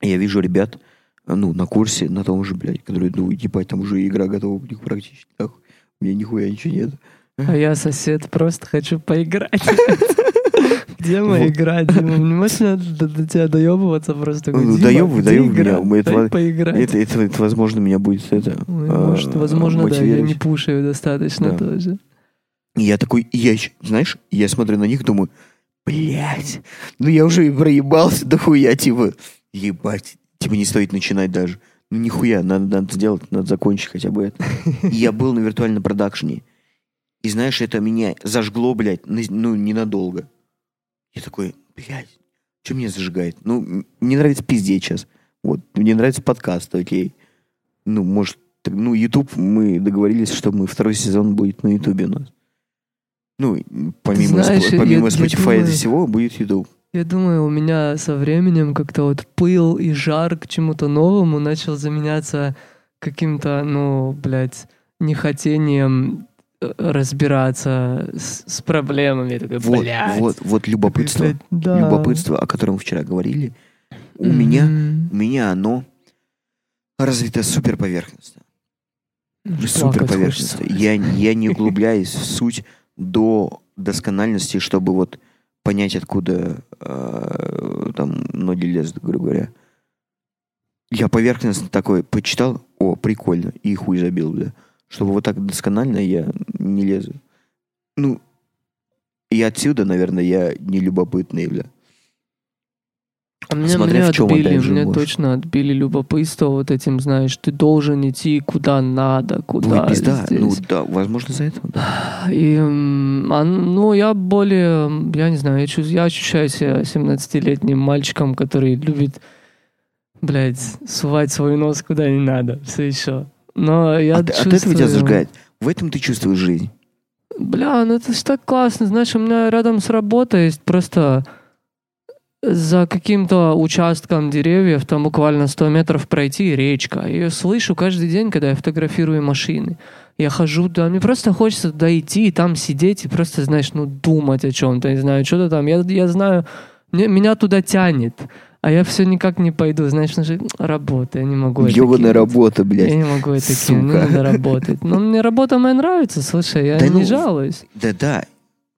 я вижу ребят, ну, на курсе, на том же, блядь, которые, ну, ебать, там уже игра готова у них практически, нахуй. У меня нихуя ничего нет. А я сосед, просто хочу поиграть. Где моя игра, Дима? Не можешь до, тебя доебываться просто? Ну, доебывай, доебывай Дай поиграть. Это, возможно, меня будет это... Ой, а, Может, возможно, да, я не пушаю достаточно тоже. Я такой, я знаешь, я смотрю на них, думаю, блядь, ну я уже и проебался, да хуя, типа, ебать, типа не стоит начинать даже. Ну нихуя, надо, надо сделать, надо закончить хотя бы это. И я был на виртуальном продакшене. И знаешь, это меня зажгло, блядь, на- ну ненадолго. Я такой, блядь, что меня зажигает? Ну, мне нравится пиздеть сейчас. Вот, мне нравится подкаст, окей. Ну, может, ну, YouTube, мы договорились, что мы второй сезон будет на YouTube у нас. Ну, помимо, знаешь, я- помимо я Spotify и думаю- всего, будет YouTube. Я думаю, у меня со временем как-то вот пыл и жар к чему-то новому начал заменяться каким-то, ну, блядь, нехотением разбираться с, с проблемами. Я такой, Вот, блядь. вот, вот любопытство, Блядь, да. любопытство, о котором мы вчера говорили, у Мгм. меня, у меня оно развито супер поверхностно. Супер Плакать поверхностно. хочется. Я, я не углубляюсь в суть до доскональности, чтобы вот понять, откуда э, там ноги лезут, грубо говоря. Я поверхностно такой почитал, о, прикольно, и хуй забил, бля. Чтобы вот так досконально я не лезу. Ну, и отсюда, наверное, я не любопытный, бля. А мне, Смотря меня в чём, отбили, опять же, мне может. точно отбили любопытство вот этим, знаешь, ты должен идти куда надо, куда Ой, пизда. здесь. Ну, да, возможно, из-за этого, да. И, а, ну, я более, я не знаю, я, чувс- я ощущаю себя 17-летним мальчиком, который любит, блядь, сувать свой нос куда не надо, все еще. Но я от, от этого тебя чувствую- зажигает. В этом ты чувствуешь жизнь. Бля, ну это ж так классно. Знаешь, у меня рядом с работой есть просто за каким-то участком деревьев, там буквально 100 метров пройти, речка. Я ее слышу каждый день, когда я фотографирую машины. Я хожу туда, мне просто хочется идти и там сидеть и просто, знаешь, ну, думать о чем-то, не знаю, что-то там. Я, я знаю, мне, меня туда тянет, а я все никак не пойду. Знаешь, ну же работа, я не могу это Ёбаная работа, Я блядь. не могу это Сука. кинуть, мне надо работать. Но мне работа моя нравится, слушай, я Да не ну, жалуюсь. Да-да,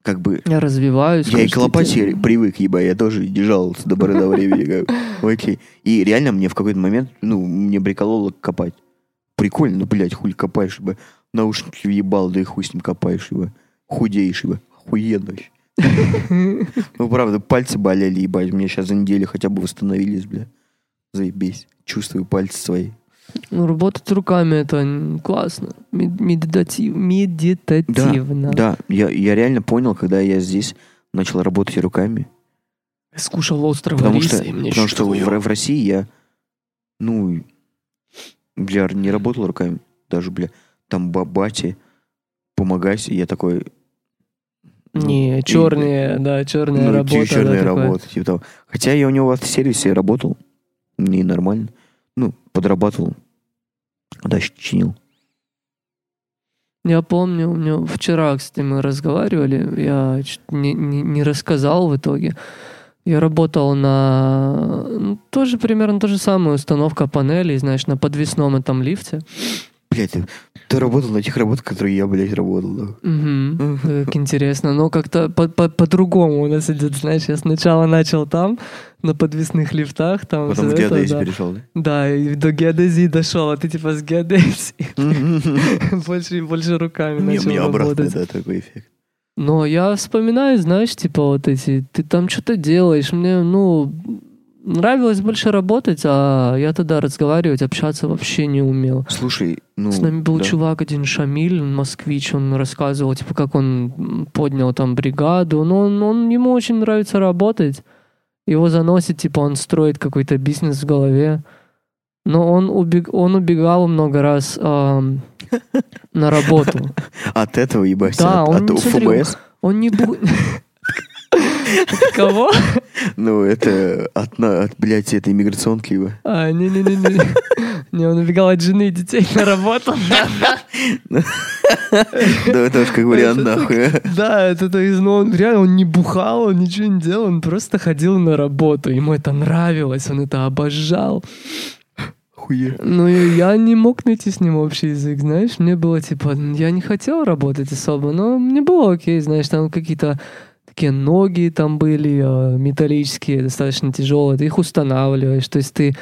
как бы... Я развиваюсь. Я и к лопате день. привык, еба, я тоже не жаловался до поры до времени. бы. Окей. И реально мне в какой-то момент, ну, мне прикололо копать. Прикольно, ну, блядь, хуй копаешь, ебать. Наушники въебал, да и хуй с ним копаешь, ебать. Худеешь, ебать. Охуенно вообще. Ну, правда, пальцы болели, ебать. Мне сейчас за неделю хотя бы восстановились, бля. Заебись. Чувствую пальцы свои. Ну, работать руками это классно. Мед- Медитатив, медитативно. Да, я, я реально понял, когда я здесь начал работать руками. Скушал острого Потому риса, что, и мне потому что в, России я, ну, я не работал руками. Даже, бля, там бабати, помогайся. Я такой... ну, Не, и- черные, да, черная ну, работа. черная да, такое. работа. Типа того. Хотя я у него в автосервисе работал. Мне нормально. Ну, подрабатывал. Щ- чинил. Я помню, у меня вчера, кстати, мы разговаривали, я не, не, не рассказал в итоге. Я работал на ну, тоже примерно то же самое, установка панелей, знаешь, на подвесном этом лифте. Блядь, ты, ты работал на тех работах, которые я, блядь, работал. да. Мгм. Как интересно. Но как-то по- по- по-другому у нас идет, знаешь, я сначала начал там, на подвесных лифтах, там Потом в это, геодезии да. перешел, да? Да, и до геодезии дошел, а ты типа с геодезии больше и больше руками начал работать. да, такой эффект. Но я вспоминаю, знаешь, типа вот эти, ты там что-то делаешь, мне, ну, нравилось больше работать, а я тогда разговаривать, общаться вообще не умел. Слушай, ну... С нами был да. чувак один Шамиль, москвич, он рассказывал, типа, как он поднял там бригаду, но он, он- ему очень нравится работать, его заносит, типа, он строит какой-то бизнес в голове, но он, убег, он убегал много раз ам, на работу. От этого, ебать, Да, от, он, от УФБС. Он не будет... Кого? Ну, это от, от, блядь, этой иммиграционки, ебать. А, не-не-не. Не, он убегал от жены и детей на работу. Да это уж как вариант, нахуй. Да, это то есть, ну, он реально, он не бухал, он ничего не делал, он просто ходил на работу. Ему это нравилось, он это обожал. Хуя. Ну, я не мог найти с ним общий язык, знаешь. Мне было, типа, я не хотел работать особо, но мне было окей, знаешь, там какие-то такие ноги там были э, металлические, достаточно тяжелые, ты их устанавливаешь, то есть ты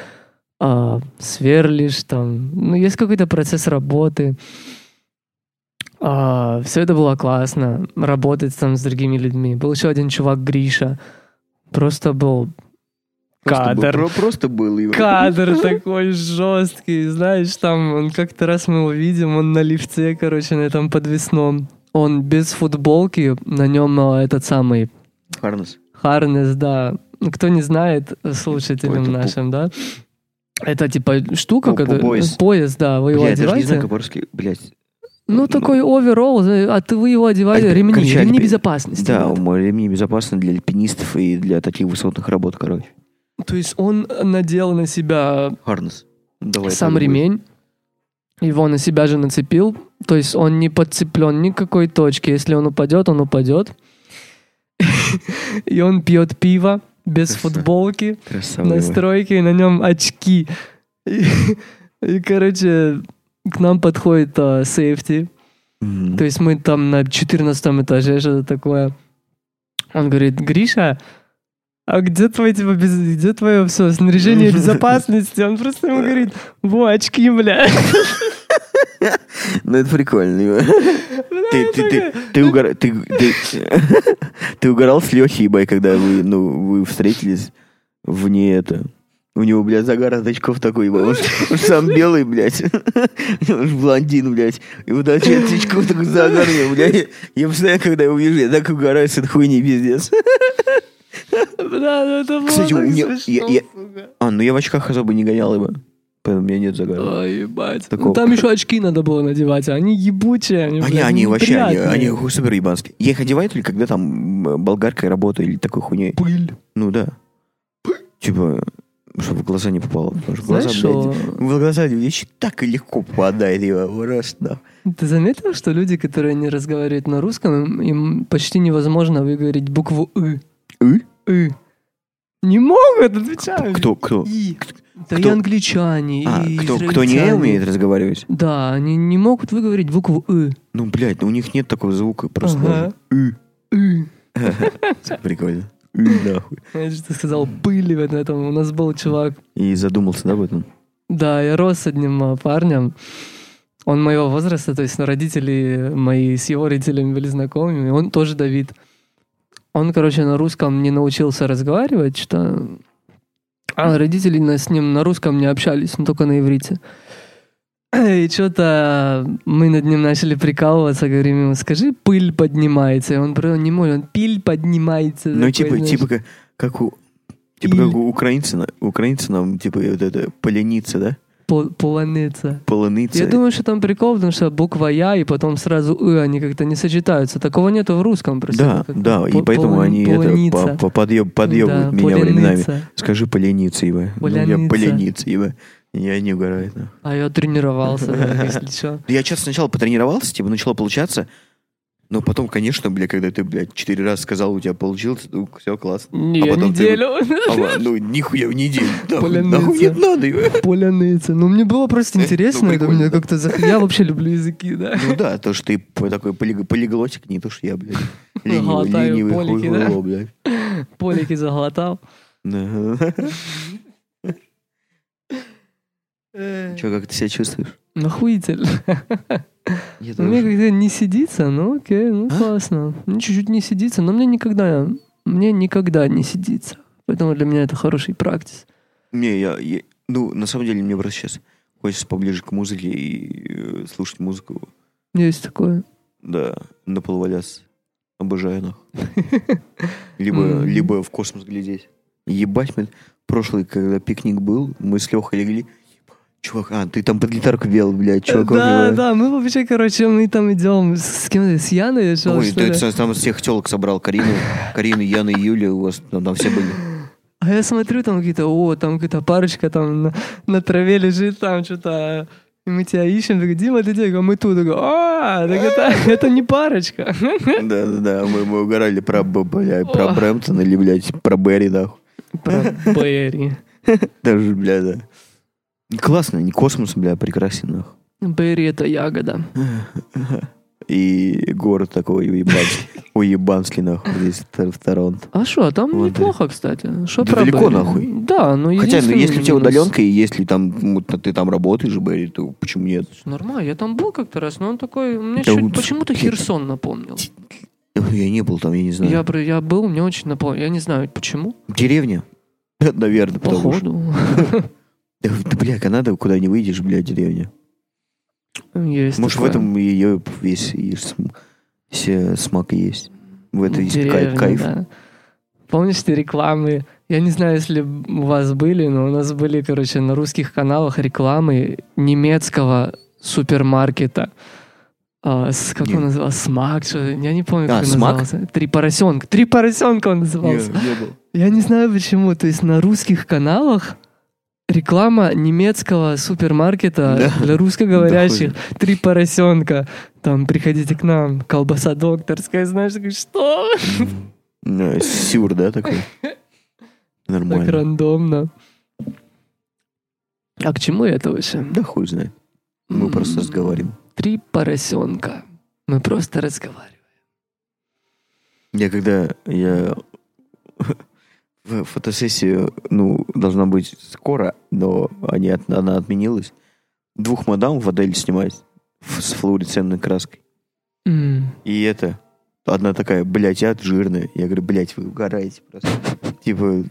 а, сверлишь там, ну, есть какой-то процесс работы. все это было классно, работать там с другими людьми. Был еще один чувак, Гриша, просто был Просто был- Кадр. про- Просто был, ебать. кадр такой жесткий, знаешь, там он как-то раз мы его видим, он на лифте, короче, на этом подвесном. Он без футболки, на нем а, этот самый Харнес. харнес, да. Кто не знает, слушателям пу- нашим, да. Это типа штука, Пу- пу- которая... пояс. Да, вы его Бля, я даже не одеваете. знаю, как по-русски, блядь. Ну, Ну, такой оверолл, а ты вы его одеваете, А, ремни, короче, ремни безопасности. Да, вот. мой ремни безопасно для альпинистов и для таких высотных работ, короче. То есть он надел на себя Харнес. Давай. сам будет. ремень, его на себя же нацепил, То есть он не подцеплен ни какой точке. Если он упадет, он упадет. И он пьет пиво без футболки на стройке, и на нем очки. И, короче, к нам подходит а, сейфти. Мгм. То есть мы там на 14 этаже, что-то такое. Он говорит, Гриша, а где твой, типа, без- где твое все снаряжение безопасности? Он просто ему говорит, во, очки, бля. Ну, это прикольно. Ты, ты, ты, ты, угора- ты, ты, ты угорал с Лехей, ебай, когда вы, ну, вы встретились вне это. У него, блядь, загар от очков такой. Он, он сам белый, блядь. Он ж блондин, блядь. И вот от очков такой загар, блядь. Я постоянно, когда его вижу, я так угораю с этой хуйни, пиздец. Бля, ну это было Кстати, у меня- я- я-. А, ну я в очках особо не гонял его. Поэтому у меня нет загара. Ой, ебать. Такого. Ну, там еще очки надо было надевать, а они ебучие. Они, Они, блядь, они вообще, они, неприятные. они супер ебанские. Я их одеваю только когда там м, болгаркой работаю или такой хуйней. Пыль. Ну да. Типа, чтобы в глаза не попало. Потому что в глаза, Знаешь, блядь, что в глаза вещи так и легко попадает его. Просто. ты заметил, что люди, которые не разговаривают на русском, им, им почти невозможно выговорить букву «ы». И? «Ы». Не могут, отвечаю. Кто, кто? И. Да и кто? англичане, А, и кто, кто не умеет разговаривать? Да, они не могут выговорить букву «ы». Ну, блядь, у них нет такого звука. Просто Ага. «ы». И. Прикольно. И нахуй. Я же сказал пыли в этом. У нас был чувак, И задумался, да, об этом? Да, я рос с одним а, парнем. Он моего возраста, то есть ну, родители мои с его родителями были знакомыми. Он тоже Давид. Он, короче, на русском не научился разговаривать, что... А родители с ним на русском не общались, но только на иврите. И что-то мы над ним начали прикалываться, говорим ему, скажи, пыль поднимается. И он просто не может, он пиль поднимается. Ну, такой, типа, знаешь. типа как, как у... Типа как у украинца, украинцы нам, типа, вот это, поленица, да? Пол- полоница. Полоница. Я думаю, что там прикол, потому что буква Я и потом сразу «ы», они как-то не сочетаются. Такого нету в русском просто. Да, да, и по- поэтому полон- они это, полоница. по, по- подъеб, подъебывают Да, меня временами. поленица. Скажи поленица, ибо. Ну, я поленица, ибо. Я не угораю. да. А я тренировался, если что. Я сейчас сначала потренировался, типа, начало получаться. Но потом, конечно, бля, когда ты, блядь, четыре раза сказал, у тебя получилось, ну, все классно. Не, А потом ты- неделю. А, ла- ну, нихуя в неделю. Поляница. нахуй не надо, ибо. Поляница. Ну, мне было просто Э, интересно, ну, это мне да. как-то... Я вообще люблю языки, да. Ну да, то, что ты такой полиг- полиглотик, не то, что я, блядь. Ленивый, ленивый полики, да? хуйло, блядь. Полики заглотал. Да. Че, как ты себя чувствуешь? Нахуитель. Ну, Мне как-то не сидится, ну окей, ну А? классно. Мне чуть-чуть не сидится, но мне никогда, мне никогда не сидится. Поэтому для меня это хороший практис. Не, я, я- ну, на самом деле, мне просто сейчас хочется поближе к музыке и э, слушать музыку. Есть такое. Да, на пол валяться. Обожаю нахуй. Либо, либо в космос глядеть. Ебать, мы прошлый, когда пикник был, мы с Лехой легли. Чувак, а, ты там под гитарку пел, блядь, чувак. да, да, мы вообще, короче, мы там идем с, с кем с Яной, что, Ой, что ты там всех телок собрал, Карину, Карину, Яну и Юлю, у вас там, там все были. А я смотрю, там какие-то, о, там какая-то парочка там на, на траве лежит, там что-то, и мы тебя ищем, такой, Дима, ты где? А мы тут, такой, а, так это, это не парочка. Да-да-да, мы, мы угорали про, б- бля, про. Брэмптон или, блядь, про Берри, нахуй. Про Берри. Даже, бля, да. Классно, не космос, бля, прекрасен, нахуй. Берри это ягода. И город такой уебанский, уебанский, нахуй, здесь в Торонто. А что, там Вот, неплохо, кстати. Что Да про далеко Берри? нахуй. Да, но Хотя, ну, единственный если у тебя минус- удаленка, и если там ну, ты там работаешь, Берри, то почему нет? Нормально, я там был как-то раз, но он такой, мне Да чуть вот почему-то ты- Херсон напомнил. Я не был там, я не знаю. Я, про- я был, мне очень напомнил. Я не знаю, почему. Деревня? Наверное, потому что... Походу. Да, бля, Канада, куда не выйдешь, бля, деревня. Есть Может, в такое. этом ее весь все смак есть. В этой Деревня, кайф. да. Помнишь те рекламы? Я не знаю, если у вас были, но у нас были, короче, на русских каналах рекламы немецкого супермаркета. А, с, как Нет. он назывался? Смак, что я не помню, А, как он Смак? назывался. Три поросенка. Три поросенка он назывался. Не, не был. Я не знаю почему. То есть на русских каналах реклама немецкого супермаркета Да. для русскоговорящих. Три поросенка. Там, приходите к нам, колбаса докторская, знаешь, такой, что? Ну, Сюр, да, такой? Так Нормально. рандомно. А к чему это вообще? Да хуй знает. Мы просто разговариваем. Три поросенка. Мы просто разговариваем. Я когда я в фотосессию, ну, должна быть скоро, но они, она отменилась. Двух мадам в Адель снимать с флуоресцентной краской. М. И это, одна такая, блядь, я жирная. Я говорю, блядь, вы угораете просто. Типа,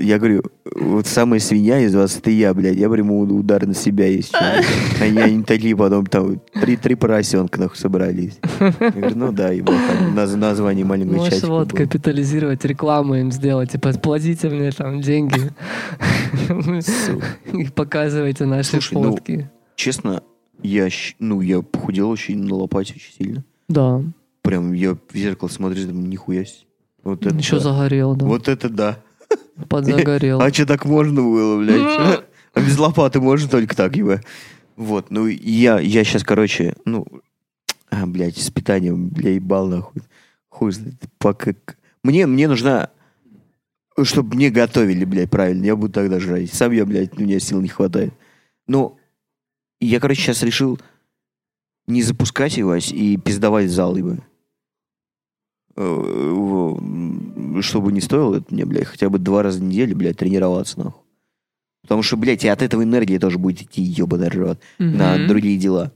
я говорю, вот самая свинья из вас, это я, блядь. Я приму удар на себя, если что. Они, они такие потом там три, три поросенка нахуй собрались. Я говорю, ну да, там наз- название маленького Можешь чатика вот было. капитализировать, рекламу им сделать. Типа, платите мне там деньги. И показывайте наши Слушай, ну, фотки. Честно, я, ну, я похудел очень на лопате очень сильно. Да. Прям я в зеркало смотрю, думаю, нихуя себе. Вот это Еще да. загорел, да. Вот это да. Подзагорел. А что так можно было, блядь? А без лопаты можно только так, ебать. Вот, ну, я, я сейчас, короче, ну, а, блядь, с питанием, бля, ебал нахуй. Хуй знает. Пока... Мне, мне нужна, чтобы мне готовили, блядь, правильно. Я буду тогда жрать. Сам я, блядь, у меня сил не хватает. Но я, короче, сейчас решил не запускать его и пиздовать зал, ебать. Э, Чтобы не стоило это мне, блядь, хотя бы два раза в неделю, блядь, тренироваться, нахуй. Потому что, блядь, и от этого энергия тоже будет идти, ебаный рот, на Мгм. другие дела.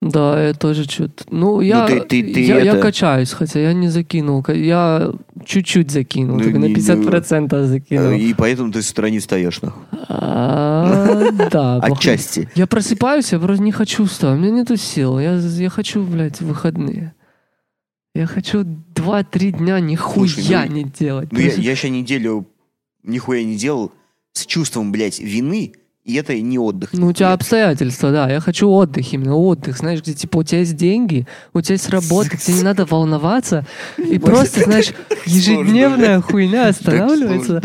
Да, я тоже что-то... Ну, я, ты- ты- ты я, я это- качаюсь, хотя я не закинул. Я чуть-чуть закинул, Ну, только на не- 50% закинул. Э, И поэтому ты с утра не встаешь, нахуй. А, Да. Отчасти. Я просыпаюсь, я просто не хочу вставать. У меня нету сил. Я, я хочу, блядь, выходные. Я хочу 2-3 дня нихуя Слушай, ну, не делать. Ну, я, я сейчас неделю нихуя не делал с чувством, блядь, вины, и это не отдых. Ну, у тебя Нет. обстоятельства, да. Я хочу отдых, именно отдых. Знаешь, где, типа, у тебя есть деньги, у тебя есть работа, тебе не надо волноваться. И просто, знаешь, ежедневная хуйня останавливается.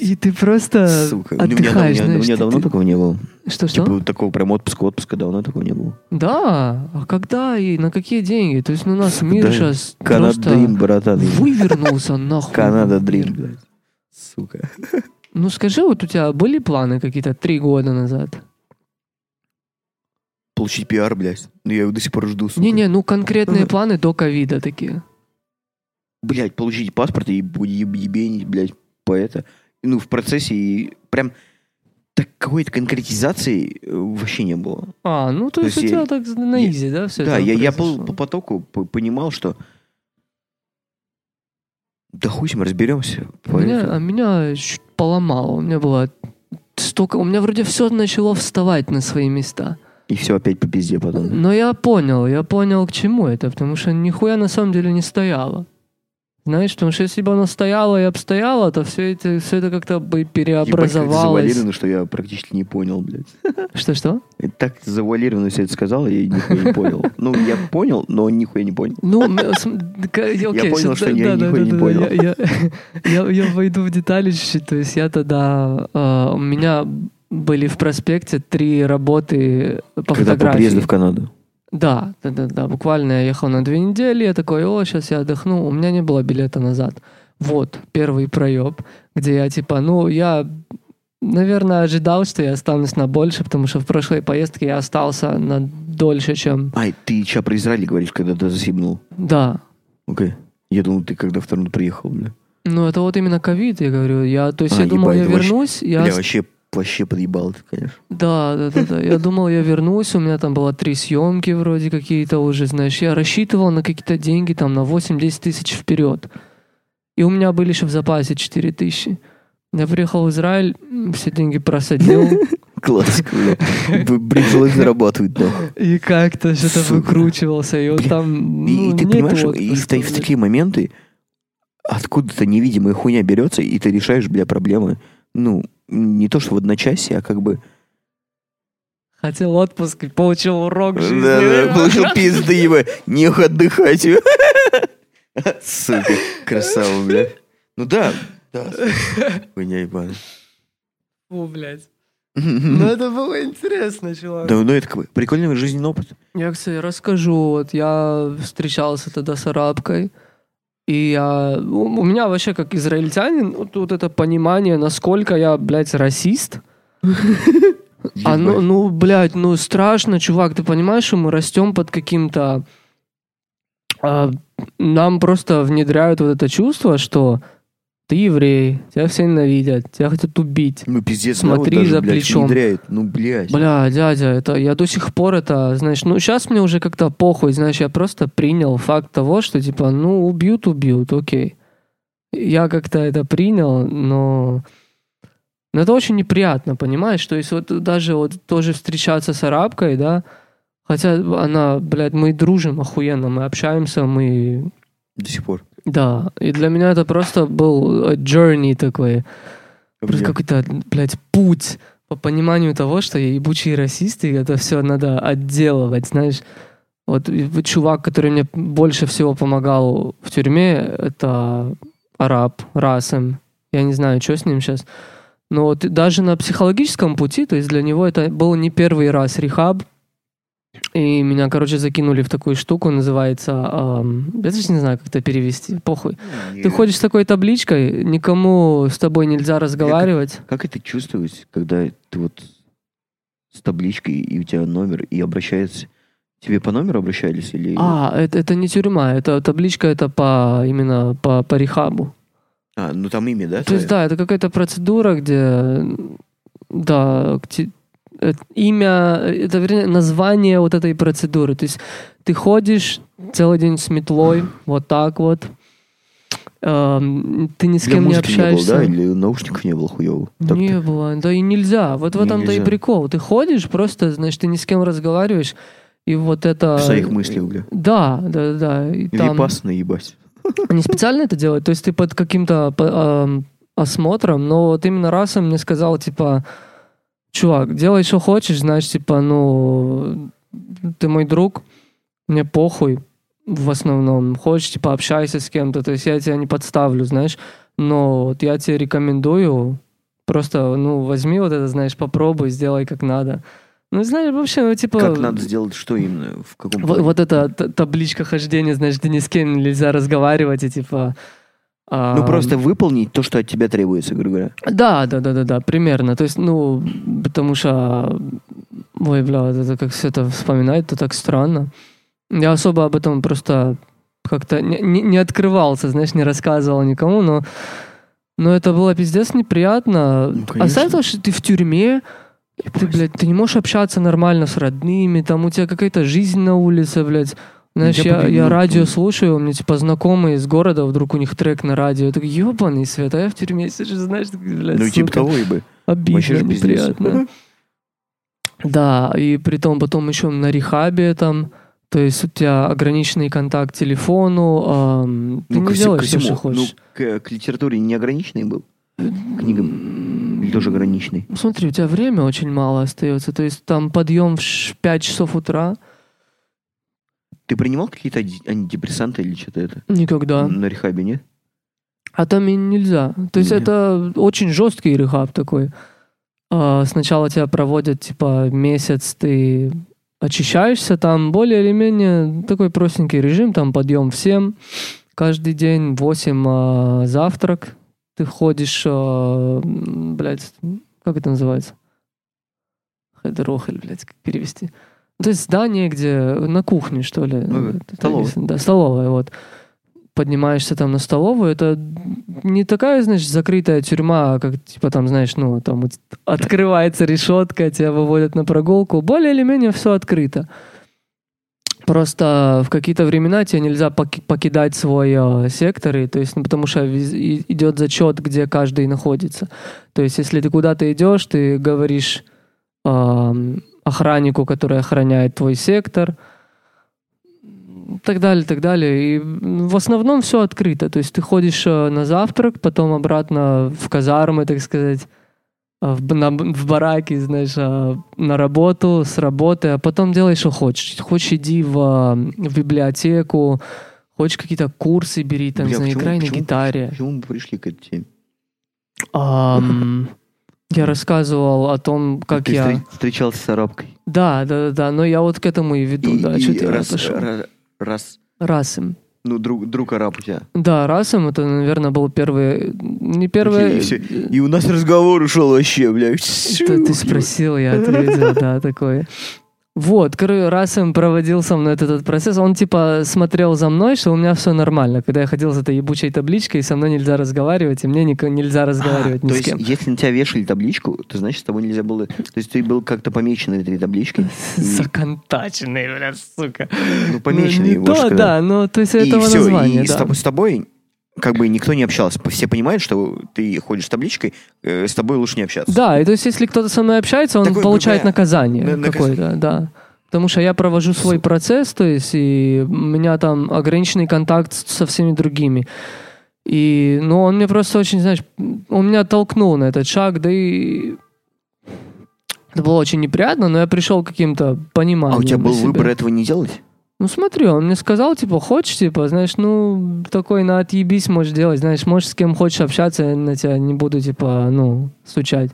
И ты просто Сука. Ну, У меня, отдыхаешь, у давно такого не было. Что-что? Типа такого прям отпуска, отпуска давно такого не было. Да, а когда и на какие деньги? То есть ну, у нас мир сейчас Канада Дрим, братан. вывернулся нахуй. Канада Дрим, блядь. Сука. Ну скажи, вот у тебя были планы какие-то три года назад? Получить пиар, блядь. Ну, я его до сих пор жду, сука. Не-не, ну конкретные планы до ковида такие. Блядь, получить паспорт и ебенить, блядь, по это. Ну, в процессе и прям так какой-то конкретизации э, вообще не было. А, ну то, То есть у есть тебя я- так на я- изи, да, все да, это я, я произошло? по, по потоку понимал, что да хуй с ним разберемся. Меня, а меня чуть поломало. У меня было столько... У меня вроде все начало вставать на свои места. И все опять по пизде потом. Но я понял, я понял, к чему это, потому что нихуя на самом деле не стояло. Знаешь, потому что если бы оно стояло и обстояло, то все это, все это как-то бы Ебать, переобразовалось. завуалировано, что я практически не понял, блядь. Что-что? Так завуалированно все это сказал, я нихуя не понял. Ну, я понял, но нихуя не понял. Ну, окей, понял, щас- что я нихуя не понял. Я, я- я- я войду в детали чуть-чуть. То есть я тогда... э, У меня были в проспекте три работы по Когда фотографии. приезду в Канаду. Да, да, да, да. Буквально я ехал на две недели, я такой, о, сейчас я отдохну. У меня не было билета назад. Вот, первый проеб, где я типа, ну, я, наверное, ожидал, что я останусь на больше, потому что в прошлой поездке я остался на дольше, чем... Ай, ты сейчас про Израиль говоришь, когда ты засибнул. Да. Окей. Я думал, ты когда в Торонто приехал, бля. Ну, это вот именно ковид, я говорю. Я, то есть А, я думал, я вообще- вернусь. Я... Бля, вообще, вообще подъебал ты, конечно. Да, да, да, да. Я думал, я вернусь, у меня там было три съемки вроде какие-то уже, знаешь. Я рассчитывал на какие-то деньги там на 8-10 тысяч вперед. И у меня были еще в запасе 4 тысячи. Я приехал в Израиль, все деньги просадил. Классика, бля. Б- Пришлось зарабатывать, да. И как-то что-то выкручивался. И вот там, И, ну, и ты понимаешь, и в, такие моменты откуда-то невидимая хуйня берется, и ты решаешь, бля, проблемы, ну, не то, что в одночасье, а как бы... Хотел отпуск и получил урок жизни. Да, да, получил пизды, еба, нех отдыхать. Сука, красава, бля. Ну да, да. Хуйня ебаная. Фу, блядь. Ну, это было интересно, чувак. Да, ну это прикольный жизненный опыт. Я, кстати, расскажу. Вот я встречался тогда с арабкой. И я, у меня вообще как израильтянин вот, вот это понимание, насколько я, блядь, расист. А ну, ну, блядь, ну страшно, чувак. Ты понимаешь, что мы растем под каким-то... а, нам просто внедряют вот это чувство, что ты еврей, тебя все ненавидят, тебя хотят убить. Ну, пиздец, Смотри народ даже, за блядь, плечом. внедряет. Ну, блядь. Бля, дядя, это я до сих пор это, знаешь, ну сейчас мне уже как-то похуй, знаешь, я просто принял факт того, что типа, ну убьют, убьют, окей. Я как-то это принял, но, но это очень неприятно, понимаешь? То есть вот даже вот тоже встречаться с арабкой, да, хотя она, блядь, мы дружим охуенно, мы общаемся, мы До сих пор. Да, и для меня это просто был э, journey такой, Ко Просто какой-то, блядь, путь по пониманию того, что я ебучий расист, и это все надо отделывать, знаешь. Вот чувак, который мне больше всего помогал в тюрьме, это араб, Расем. Я не знаю, что с ним сейчас. Но вот даже на психологическом пути, то есть для него это был не первый раз рехаб, и меня, короче, закинули в такую штуку, называется... ам, я даже не знаю, как это перевести, похуй. Ты Нет. ходишь с такой табличкой, никому с тобой нельзя разговаривать. Как это чувствовать, когда ты вот с табличкой, и у тебя номер, и обращается... Тебе по номеру обращались или... А, это, это не тюрьма, это табличка, это по именно по, по рехабу. А, ну там имя, да? То есть, твое? да, это какая-то процедура, где, да, имя, это, вернее, название вот этой процедуры. То есть ты ходишь целый день с метлой, вот так вот, Эм, ты ни с Для кем не музыки не было, общаешься. да? Или наушников не было хуёво? Так-то. Не было, да и нельзя. Вот в этом-то и прикол. Ты ходишь, просто, значит, ты ни с кем разговариваешь, и вот это... В своих мыслях, бля. Да, да, да. И там... Випассано, ебать. Они специально это делают, то есть ты под каким-то ам, осмотром, но вот именно раз он мне сказал, типа, чувак, делай, что хочешь, знаешь, типа, ну, ты мой друг, мне похуй в основном. Хочешь, типа, общайся с кем-то, то есть я тебя не подставлю, знаешь, но вот я тебе рекомендую просто, ну, возьми вот это, знаешь, попробуй, сделай как надо. Ну, знаешь, вообще, ну, типа... Как надо сделать, что именно? В каком Вот, вот эта табличка хождения, знаешь, где ни с кем нельзя разговаривать, и типа... а, Ну, просто выполнить то, что от тебя требуется, грубо говоря. Да, да, да, да, да, примерно. То есть, ну, потому что... Ой, бля, это как все это вспоминать, то так странно. Я особо об этом просто как-то не, не- не открывался, знаешь, не рассказывал никому, но... Но это было пиздец неприятно. Ну, а конечно. из-за этого, что ты в тюрьме, ты, блядь, ты не можешь общаться нормально с родными, там у тебя какая-то жизнь на улице, блядь. Знаешь, Я я, я ну, радио ну. слушаю, у меня типа знакомые из города, вдруг у них трек на радио. Я такой, ебаный свет, а я в тюрьме сижу, знаешь, такой, блядь, Ну, типа того, обидно, Вообще ж пиздец. неприятно. Да, и при том потом еще на рехабе там, то есть у тебя ограниченный контакт к телефону, ам, ты Ну, не ко всему- делаешь все, всему. что хочешь. Ну, к, к литературе неограниченный был? Книгам? Или тоже ограниченный? Ну, Смотри, у тебя время очень мало остается. То есть там подъем в ш- 5 часов утра. Ты принимал какие-то антидепрессанты или что-то это? Никогда. На рехабе, нет? А там и нельзя. То есть Нет. это очень жесткий рехаб такой. А, Сначала тебя проводят, типа, месяц, ты очищаешься, там более или менее такой простенький режим, там подъем в 7, каждый день, 8 а, завтрак, ты ходишь, а, блядь, как это называется? Хедерохель, блядь, как перевести? То есть здание, где на кухне, что ли. Ну, столовая. Да, столовая, вот. Поднимаешься там на столовую, это не такая, знаешь, закрытая тюрьма, а как, типа, там, знаешь, ну, там открывается решетка, тебя выводят на прогулку. Более или менее все открыто. Просто в какие-то времена тебе нельзя поки- покидать свой э, сектор, и, то есть, ну, потому что идет зачет, где каждый находится. То есть, если ты куда-то идешь, ты говоришь ам, охраннику, который охраняет твой сектор, так далее, так далее. И в основном все открыто. То есть ты ходишь э, на завтрак, потом обратно в казармы, так сказать, а, в, на в бараки, знаешь, а, на работу, с работы, а потом делай, что хочешь. Хочешь, иди в, в библиотеку, хочешь какие-то курсы бери, там, Бля, не знаю, почему- играй на почему- гитаре. Почему мы пришли к этой теме? Ам, Я рассказывал о том, как Ты я... встр- встречался с арабкой. Да, да, да, да, но я вот к этому и веду, И- да, и что-то я раз, отошел. ра- раз, Расым. ну, друг, друг араб у тебя. Да, Расым, это, наверное, был первый... Не первый... И. И у нас разговор ушел вообще, бля. Это ты спросил, я ответил, да, такой. Вот, короче, Расим проводил со мной этот, этот процесс. Он типа смотрел за мной, что у меня все нормально. Когда я ходил с этой ебучей табличкой, со мной нельзя разговаривать, и мне нико- нельзя разговаривать А, ни то с есть, кем. если на тебя вешали табличку, то значит, с тобой нельзя было... То есть ты был как-то помечен этой табличкой? И- Законтаченный, бля, сука. Ну, помеченный. Ну, не то, да, но то есть И этого названия, и с тобой как бы никто не общался. Все понимают, что ты ходишь с табличкой, э, с тобой лучше не общаться. Да, и то есть если кто-то со мной общается, он Такой получает ГБ. наказание На- наказ- какое-то, да. Потому что я провожу свой процесс, то есть и у меня там ограниченный контакт со всеми другими. И, ну, он мне просто очень, знаешь, он меня толкнул на этот шаг, да и это было очень неприятно, но я пришел к каким-то пониманиям. а у тебя был выбор этого не делать? Ну смотри, он мне сказал, типа, хочешь, типа, знаешь, ну, такой на отъебись можешь делать, знаешь, можешь с кем хочешь общаться, я на тебя не буду, типа, ну, стучать.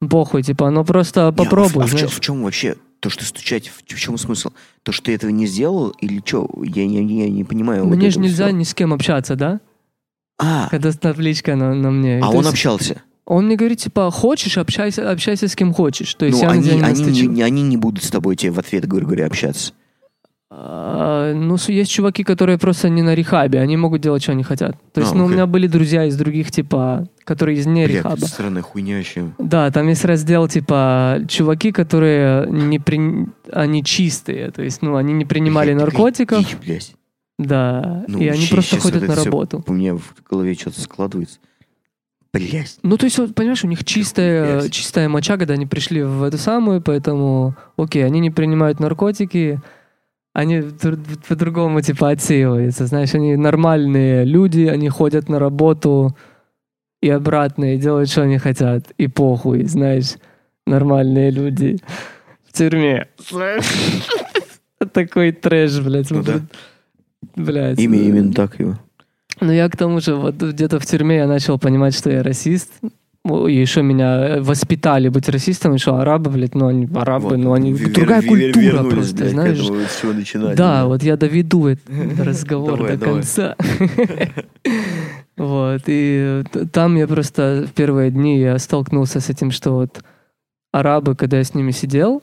Похуй, типа, ну просто Не, а в- попробуй, а в, в чем вообще то, что стучать, в, в чем смысл? То, что ты этого не сделал, или что? Я, я, я не понимаю. вот Мне же этого нельзя всего. ни с кем общаться, да? А, Когда табличка на, на мне. а То он есть общался. Он мне говорит, типа, хочешь, общайся, общайся с кем хочешь. То есть Ну, я они, не они, не, они не будут с тобой тебе в ответ, говорю, говоря, общаться. А, ну, есть чуваки, которые просто не на рехабе, они могут делать, что они хотят. То есть, А, ну, у меня были друзья из других, типа, которые из не Бля, рехаба. странная хуйня вообще. Да, там есть раздел, типа, чуваки, которые не при... они чистые, то есть, ну, они не принимали Бля, какая наркотиков, дичь, блядь. да, Ну, и они просто щас ходят на работу. У меня в голове что-то складывается. Блять. Ну, то есть, вот, понимаешь, у них чистая, блядь. чистая моча, когда они пришли в эту самую, поэтому, окей, они не принимают наркотики, они дру- по-другому, типа, отсеиваются, знаешь, они нормальные люди, они ходят на работу и обратно, и делают, что они хотят, и похуй, знаешь, нормальные люди в тюрьме. Такой трэш, блядь. Ну да. Блядь. Имя именно так его. Ну, я к тому же, вот где-то в тюрьме я начал понимать, что я расист. Ну, еще меня воспитали быть расистом, и что арабы, блядь, ну они арабы, Вот, ну они вер- другая вер- культура вернулись, просто, блядь, к знаешь. чего начинали, Да, вот я доведу этот разговор Давай, до давай. конца. Вот, и т- там я просто в первые дни я столкнулся с этим, что вот арабы, когда я с ними сидел,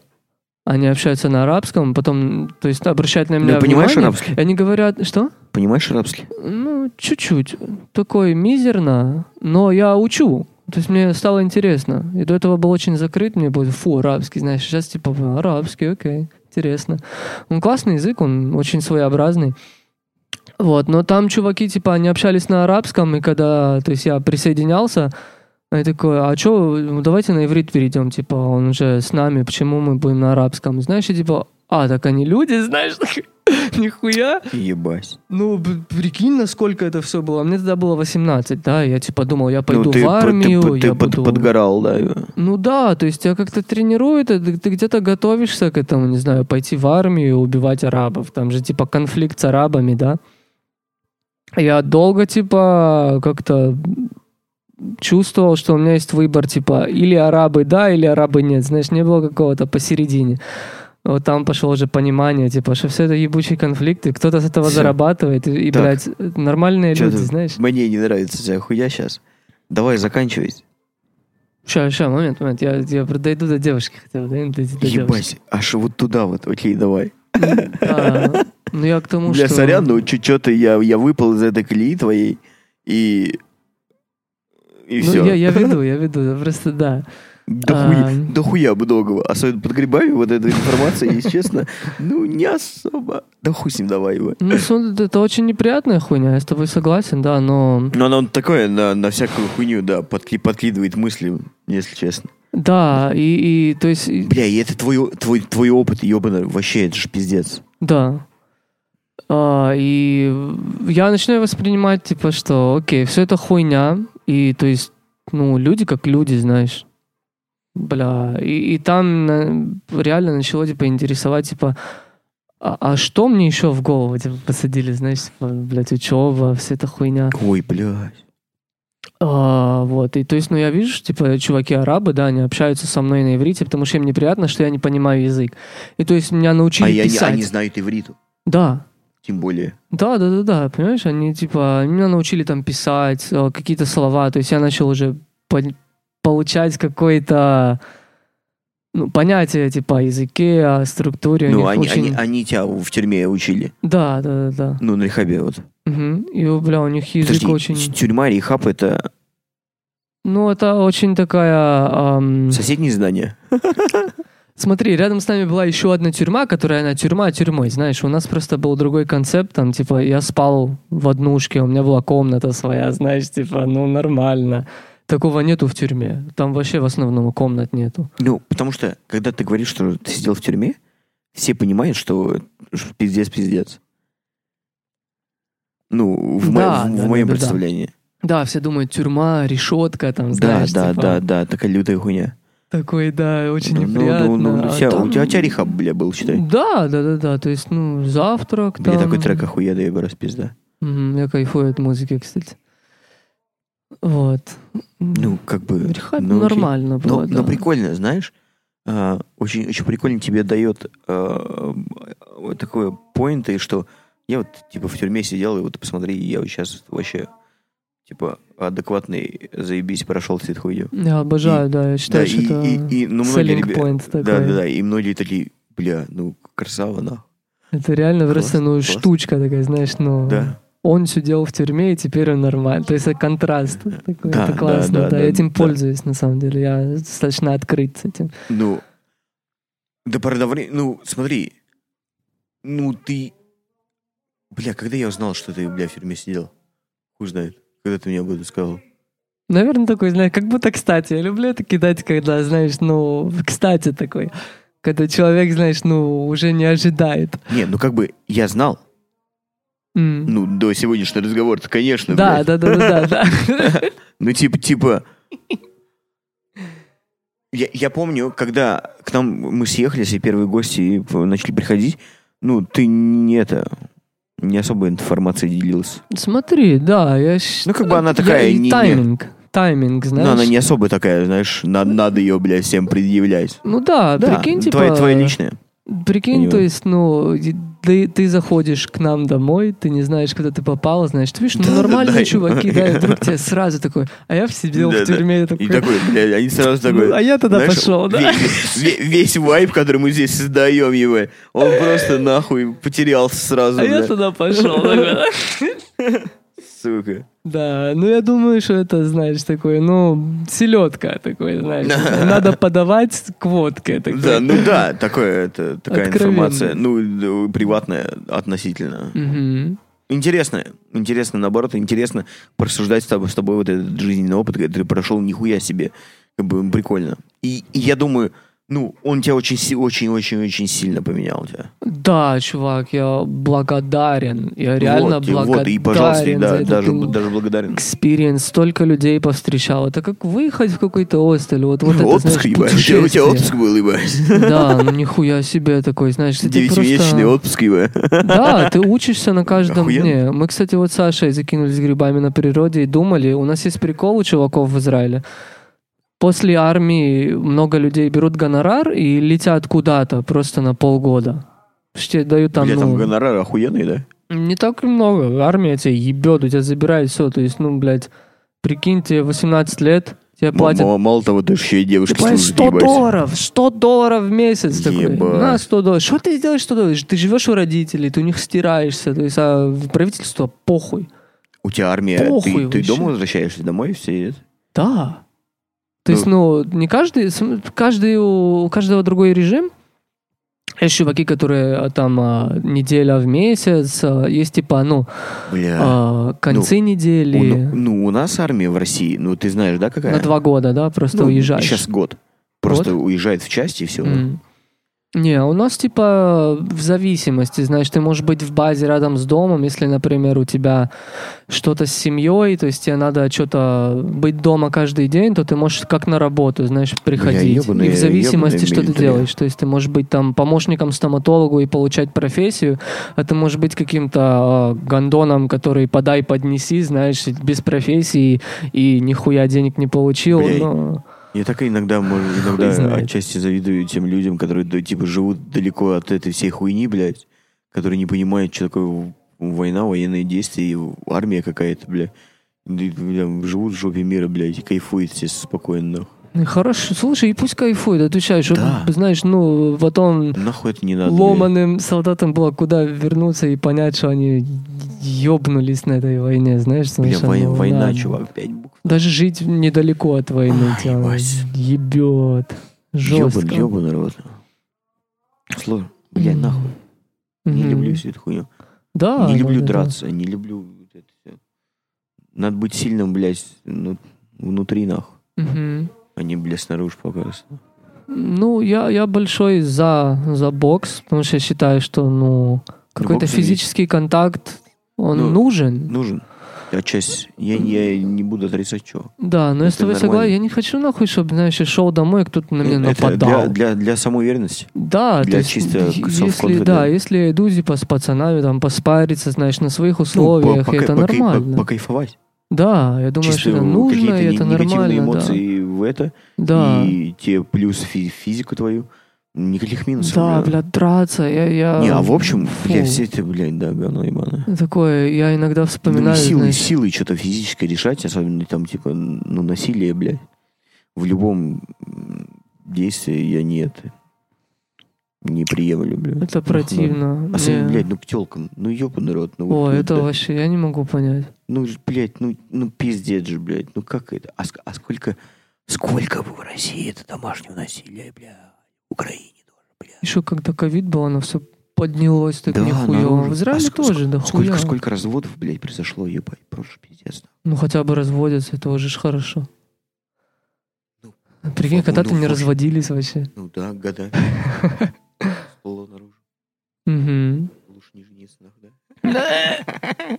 они общаются на арабском, потом, то есть обращают на меня Ну, понимаешь внимание, арабский? они говорят, что? Понимаешь арабский? Ну, чуть-чуть. Такой мизерно, но я учу. То есть мне стало интересно. И до этого был очень закрыт, мне было, фу, арабский, знаешь, сейчас типа арабский, окей, интересно. Он классный язык, он очень своеобразный. Вот, но там чуваки, типа, они общались на арабском, и когда, то есть я присоединялся, они такой, а что, давайте на иврит перейдем, типа, он уже с нами, почему мы будем на арабском? Знаешь, и типа, а, так они люди, знаешь, нихуя. Ебать. Ну, прикинь, насколько это все было. Мне тогда было 18, да, я типа думал, я пойду ну, ты, в армию, ты, ты я под- буду... подгорал, да. Ну да, то есть тебя как-то тренирует, и ты, ты где-то готовишься к этому, не знаю, пойти в армию и убивать арабов. Там же типа конфликт с арабами, да. Я долго типа как-то чувствовал, что у меня есть выбор, типа, или арабы да, или арабы нет. Знаешь, не было какого-то посередине. Вот там пошло уже понимание, типа, что все это ебучий конфликт, и кто-то с этого Всё. зарабатывает, и, и, Так. блядь, нормальные Чё люди, ты- знаешь. Мне не нравится вся хуя сейчас. Давай заканчивать. Ща, ща, момент, момент, я, я дойду до девушки хотя бы, дойду до, до девушки. Ебать, аж вот туда вот. Окей, давай. Да, ну я к тому, Бля, что... сорян, но что-то я, я выпал из этой колеи твоей, и... И Ну, все. я, я веду, я веду, просто да. Дохуя, А. дохуя многого. Особенно под грибами вот эта информация, если честно, ну, не особо. Да хуй с ним давай его. Ну, это очень неприятная хуйня, я с тобой согласен, да, но... Но оно такое на, на всякую хуйню, да, подки- подкидывает мысли, если честно. Да, и, и то есть, Бля, и это твой, твой, твой опыт, ебаный, вообще, это же пиздец. да. А, и я начинаю воспринимать, типа, что, окей, все это хуйня, и, то есть, ну, люди как люди, знаешь. Бля, и, и там на- реально начало, типа, интересовать, типа, а, а что мне еще в голову, типа, посадили, знаешь, типа, блядь, учеба, вся эта хуйня. Ой, блядь. А, вот, и то есть, ну, я вижу, типа, чуваки-арабы, да, они общаются со мной на иврите, потому что им неприятно, что я не понимаю язык. И то есть меня научили А я не- писать. они знают ивриту, Да, тем более. да, да, да, да, понимаешь, они, типа, они меня научили там писать э, какие-то слова, то есть я начал уже получать какое-то, ну, понятие, типа, о языке, о структуре. Ну, они, очень- они, они тебя в тюрьме учили. Да, да, да, да. Ну, на рехабе вот. Мгм. И, бля, у них язык Подожди, очень... тюрьма, рехаб — это Ну, это очень такая... ам, соседние здания? Смотри, рядом с нами была еще одна тюрьма, которая она тюрьма тюрьмой, знаешь, у нас просто был другой концепт, там, типа, я спал в однушке, у меня была комната своя, знаешь, типа, ну, нормально. Такого нету в тюрьме. Там вообще в основном комнат нету. Ну, потому что, когда ты говоришь, что ты сидел в тюрьме, все понимают, что что пиздец-пиздец. Ну, в, мо- Да, в- в да, моем да, да, да. представлении. Да, все думают, тюрьма, решетка, там, Да, знаешь, да, типа, да, да, такая лютая хуйня. Такой, да, очень Ну, ну, неприятно. ну, ну, а вся- там- у, тебя, рехаб, бля, был, считай. Да, да, да, да, то есть, ну, завтрак Бля, там. такой трек охуенный, раз пизда. Мгм, Я кайфую от музыки, кстати. Вот. Ну, как бы... Рехаб ну, окей. нормально было, Но, да. но прикольно, знаешь, а, очень, очень прикольно тебе дает а, вот такое поинты, что я вот типа в тюрьме сидел, и вот посмотри, я вот сейчас вообще типа адекватный, заебись, прошел всю эту хуйню. Я обожаю, да, я Да, считаю, и, что это и, и, ну, многие selling ребя- point такой. Да, да, да, и многие такие, бля, ну, красава, нахуй. Это реально просто, ну, классно. штучка такая, знаешь, ну... Да. Он сидел в тюрьме, и теперь он нормально. То есть это контраст. Такой, Да, это да, классно, да, да. да, я этим да. пользуюсь, на самом деле. Я достаточно открыт с этим. Ну, до времени, ну, смотри, ну, ты, бля, когда я узнал, что ты, бля, в тюрьме сидел? Хуй знает, когда ты мне об этом сказал. Наверное, такой, знаешь, как будто кстати. Я люблю это кидать, когда, знаешь, ну, кстати такой. Когда человек, знаешь, ну, уже не ожидает. Не, ну, как бы, я знал, М. ну, до сегодняшнего разговора конечно, да, да, да, да, да, да. Ну, типа, типа... Я, я помню, когда к нам мы съехались, и первые гости начали приходить, ну, ты не это, не особо информацией делился. Смотри, да, я... Ну, как бы она я- такая, и не- не- Тайминг. Тайминг, знаешь. Но она не особо такая, знаешь, надо, надо ее, блядь, всем предъявлять. Ну да, Да, прикинь, типа... твоя, твоя личная. Прикинь, то есть, ну, ты, ты заходишь к нам домой, ты не знаешь, куда ты попал, знаешь, ты видишь, ну, Да, нормальные да. чуваки, да, и вдруг тебе сразу такой, а я сидел Да, в тюрьме, такой, И такой, блядь, они сразу такой... ну, а я тогда знаешь, пошел, да. ве- ве- Весь вайп, который мы здесь создаем, его, он просто нахуй потерялся сразу, А я бля. туда пошел. такой. Сука. Да, ну я думаю, что это, знаешь, такой, ну, селедка такой, знаешь. Надо подавать к водке. такой. Да, ну да, такое, это, такая Откровенно. информация, ну, да, приватная относительно. Мгм. Интересно, интересно, наоборот, интересно порассуждать с тобой, с тобой вот этот жизненный опыт, когда ты прошел нихуя себе, как бы прикольно. И, и я думаю, ну, он тебя очень, си- очень, очень, очень сильно поменял тебя. Да, чувак, я благодарен. Я реально вот, благодарен вот, и, пожалуйста, да, даже, даже благодарен. experience, столько людей повстречал. Это как выехать в какой-то hostel. Вот, вот это, отпуск, знаешь, ебать, у тебя, отпуск был, ебать. Да, ну нихуя себе такой, знаешь, ты Девятимесячный просто... отпуск, ебать. Да, ты учишься на каждом Охуенно. дне. Мы, кстати, вот с Сашей закинулись грибами на природе и думали, у нас есть прикол у чуваков в Израиле. После армии много людей берут гонорар и летят куда-то просто на полгода. Почти дают там, Бля, там ну, гонорар охуенный, да? не так и много. Армия тебя ебет, у тебя забирает все. То есть, ну, блядь, прикинь, тебе 18 лет, тебе платят м- Мало того, ты еще и ты девушке платишь служишь, 100 ебать. долларов, 100 долларов в месяц. Такой. Ебать. На 100 долларов. Что ты сделаешь 100 долларов? Ты живешь у родителей, ты у них стираешься. То есть, а правительство похуй. У тебя армия, Похуй ты, ты вообще. дома возвращаешься домой, все едят? Да. То есть, ну, не каждый, каждый, у каждого другой режим. Есть чуваки, которые а, там а, неделя в месяц, а, есть типа, ну, Бля. а, концы У- недели, ну, ну, у нас армия в России, ну, ты знаешь, да, какая? на два года, да, просто Ну, уезжаешь. Сейчас год. Просто уезжает в части и все. М. Не, у нас типа в зависимости, знаешь, ты можешь быть в базе рядом с домом, если, например, у тебя что-то с семьей, то есть тебе надо что-то быть дома каждый день, то ты можешь как на работу, знаешь, приходить. ёбаный- и в зависимости, что ты делаешь. То есть ты можешь быть там помощником стоматологу и получать профессию, а ты можешь быть каким-то э, гондоном, который подай, поднеси, знаешь, без профессии и нихуя денег не получил. Блядь. но- Я так иногда, может, иногда отчасти завидую тем людям, которые, типа, живут далеко от этой всей хуйни, блядь, которые не понимают, что такое война, военные действия, и армия какая-то, бля. Живут в жопе мира, блядь, и кайфуют все спокойно. Ну, Хорошо, слушай, и пусть кайфует, отвечай, чтобы, Да. знаешь, ну, потом Нахуй это не надо, блядь. ломаным солдатам было куда вернуться и понять, что они ёбнулись на этой войне, знаешь? Бля, вой- ну, война, да. чувак, букв. Даже жить недалеко от войны ебать. ебет. Жестко. Ёбан, ёбан, народ. Сложно. Бля, М. нахуй. Не Мгм. люблю всю эту хуйню. Да. не да, люблю да, да. драться, не люблю вот это всё. Надо быть сильным, блядь, ну, внутри, нахуй. Мгм. А не, блядь, снаружи показываться. Ну, я, я большой за, за бокс, потому что я считаю, что, ну, какой-то физический контакт, он Ну, нужен. Нужен. А часть, я, я не буду отрицать, что. Да, но я с это тобой согласен. Я не хочу нахуй, чтобы, знаешь, я шел домой, и кто-то на меня Это нападал. для, для, для самоуверенности. Да, для есть, чисто если, да, если я иду типа с пацанами там поспариться, знаешь, на своих Ну, условиях, по- и это покай- нормально. по- покайфовать. Да, я думаю, Чисто что это нужно, и это негативные нормально. эмоции в это. Да. И те плюс фи- физику твою. Никаких минусов. Да, бля. блядь, драться, я... я... Не, а в общем, Фу. бля, все это, блядь, да, говно ебаное. Такое, я иногда Ну, вспоминаю, и силой, знаешь, силой что-то физическое решать, особенно там, типа, ну, насилие, блядь. В любом действии я не это не приемлю, блядь. это противно. Особенно, Мне- блядь, ну к телкам. Ну ебаный рот. Ну, О, вот, это да. вообще, я не могу понять. Ну, блядь, ну, ну пиздец же, блядь. Ну как это? А, а сколько, сколько в России это домашнего насилия, блядь? Украине тоже, блядь. Еще когда ковид был, оно все поднялось так Да, нихуево. наружу. В Израиле А ск- тоже, да Сколько, хуя. сколько разводов, блядь, произошло, ебать, просто пиздец. Ну хотя бы разводятся, это уже ж хорошо. Ну, Прикинь, ну, когда-то ну, не разводились вообще. Ну да, года. Всплыло наружу. Лучше не жениться, да?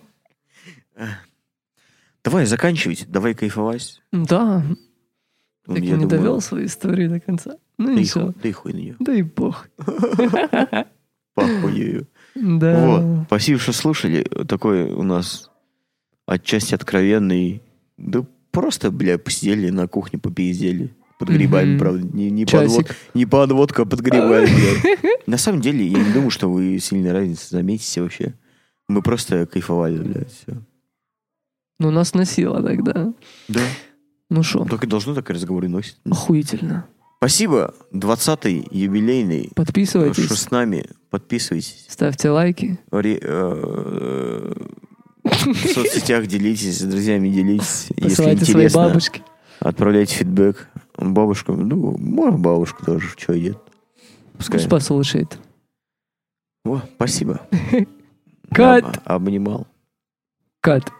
Давай заканчивать, давай кайфовать. Да, Ну, так и я не думаю, довел свою историю до конца. Ну Да ничего. да и хуй на нее. Да и бог. Похуею. Да. Вот. Спасибо, что слушали. Такой у нас отчасти откровенный. Да просто, бля, посидели на кухне, попиздели. Под грибами, правда. Не, не, подвод, не подводка, а под грибами. На самом деле, я не думаю, что вы сильной разницы заметите вообще. Мы просто кайфовали, блядь, все. Ну нас носило тогда. Да. Ну шо, Только должно так и разговоры носить. охуительно. Спасибо. 20-й юбилейный. Что Подписывайтесь, с нами. Подписывайтесь. ставьте лайки. Ре- э, В соцсетях делитесь, с друзьями делитесь. Если Посылайте своей интересно, бабушке. отправляйте фидбэк. Бабушка, ну, может, бабушка тоже, что идет. Пускай. Пусть послушает. О, спасибо. Кат. Об- Обнимал. Кат.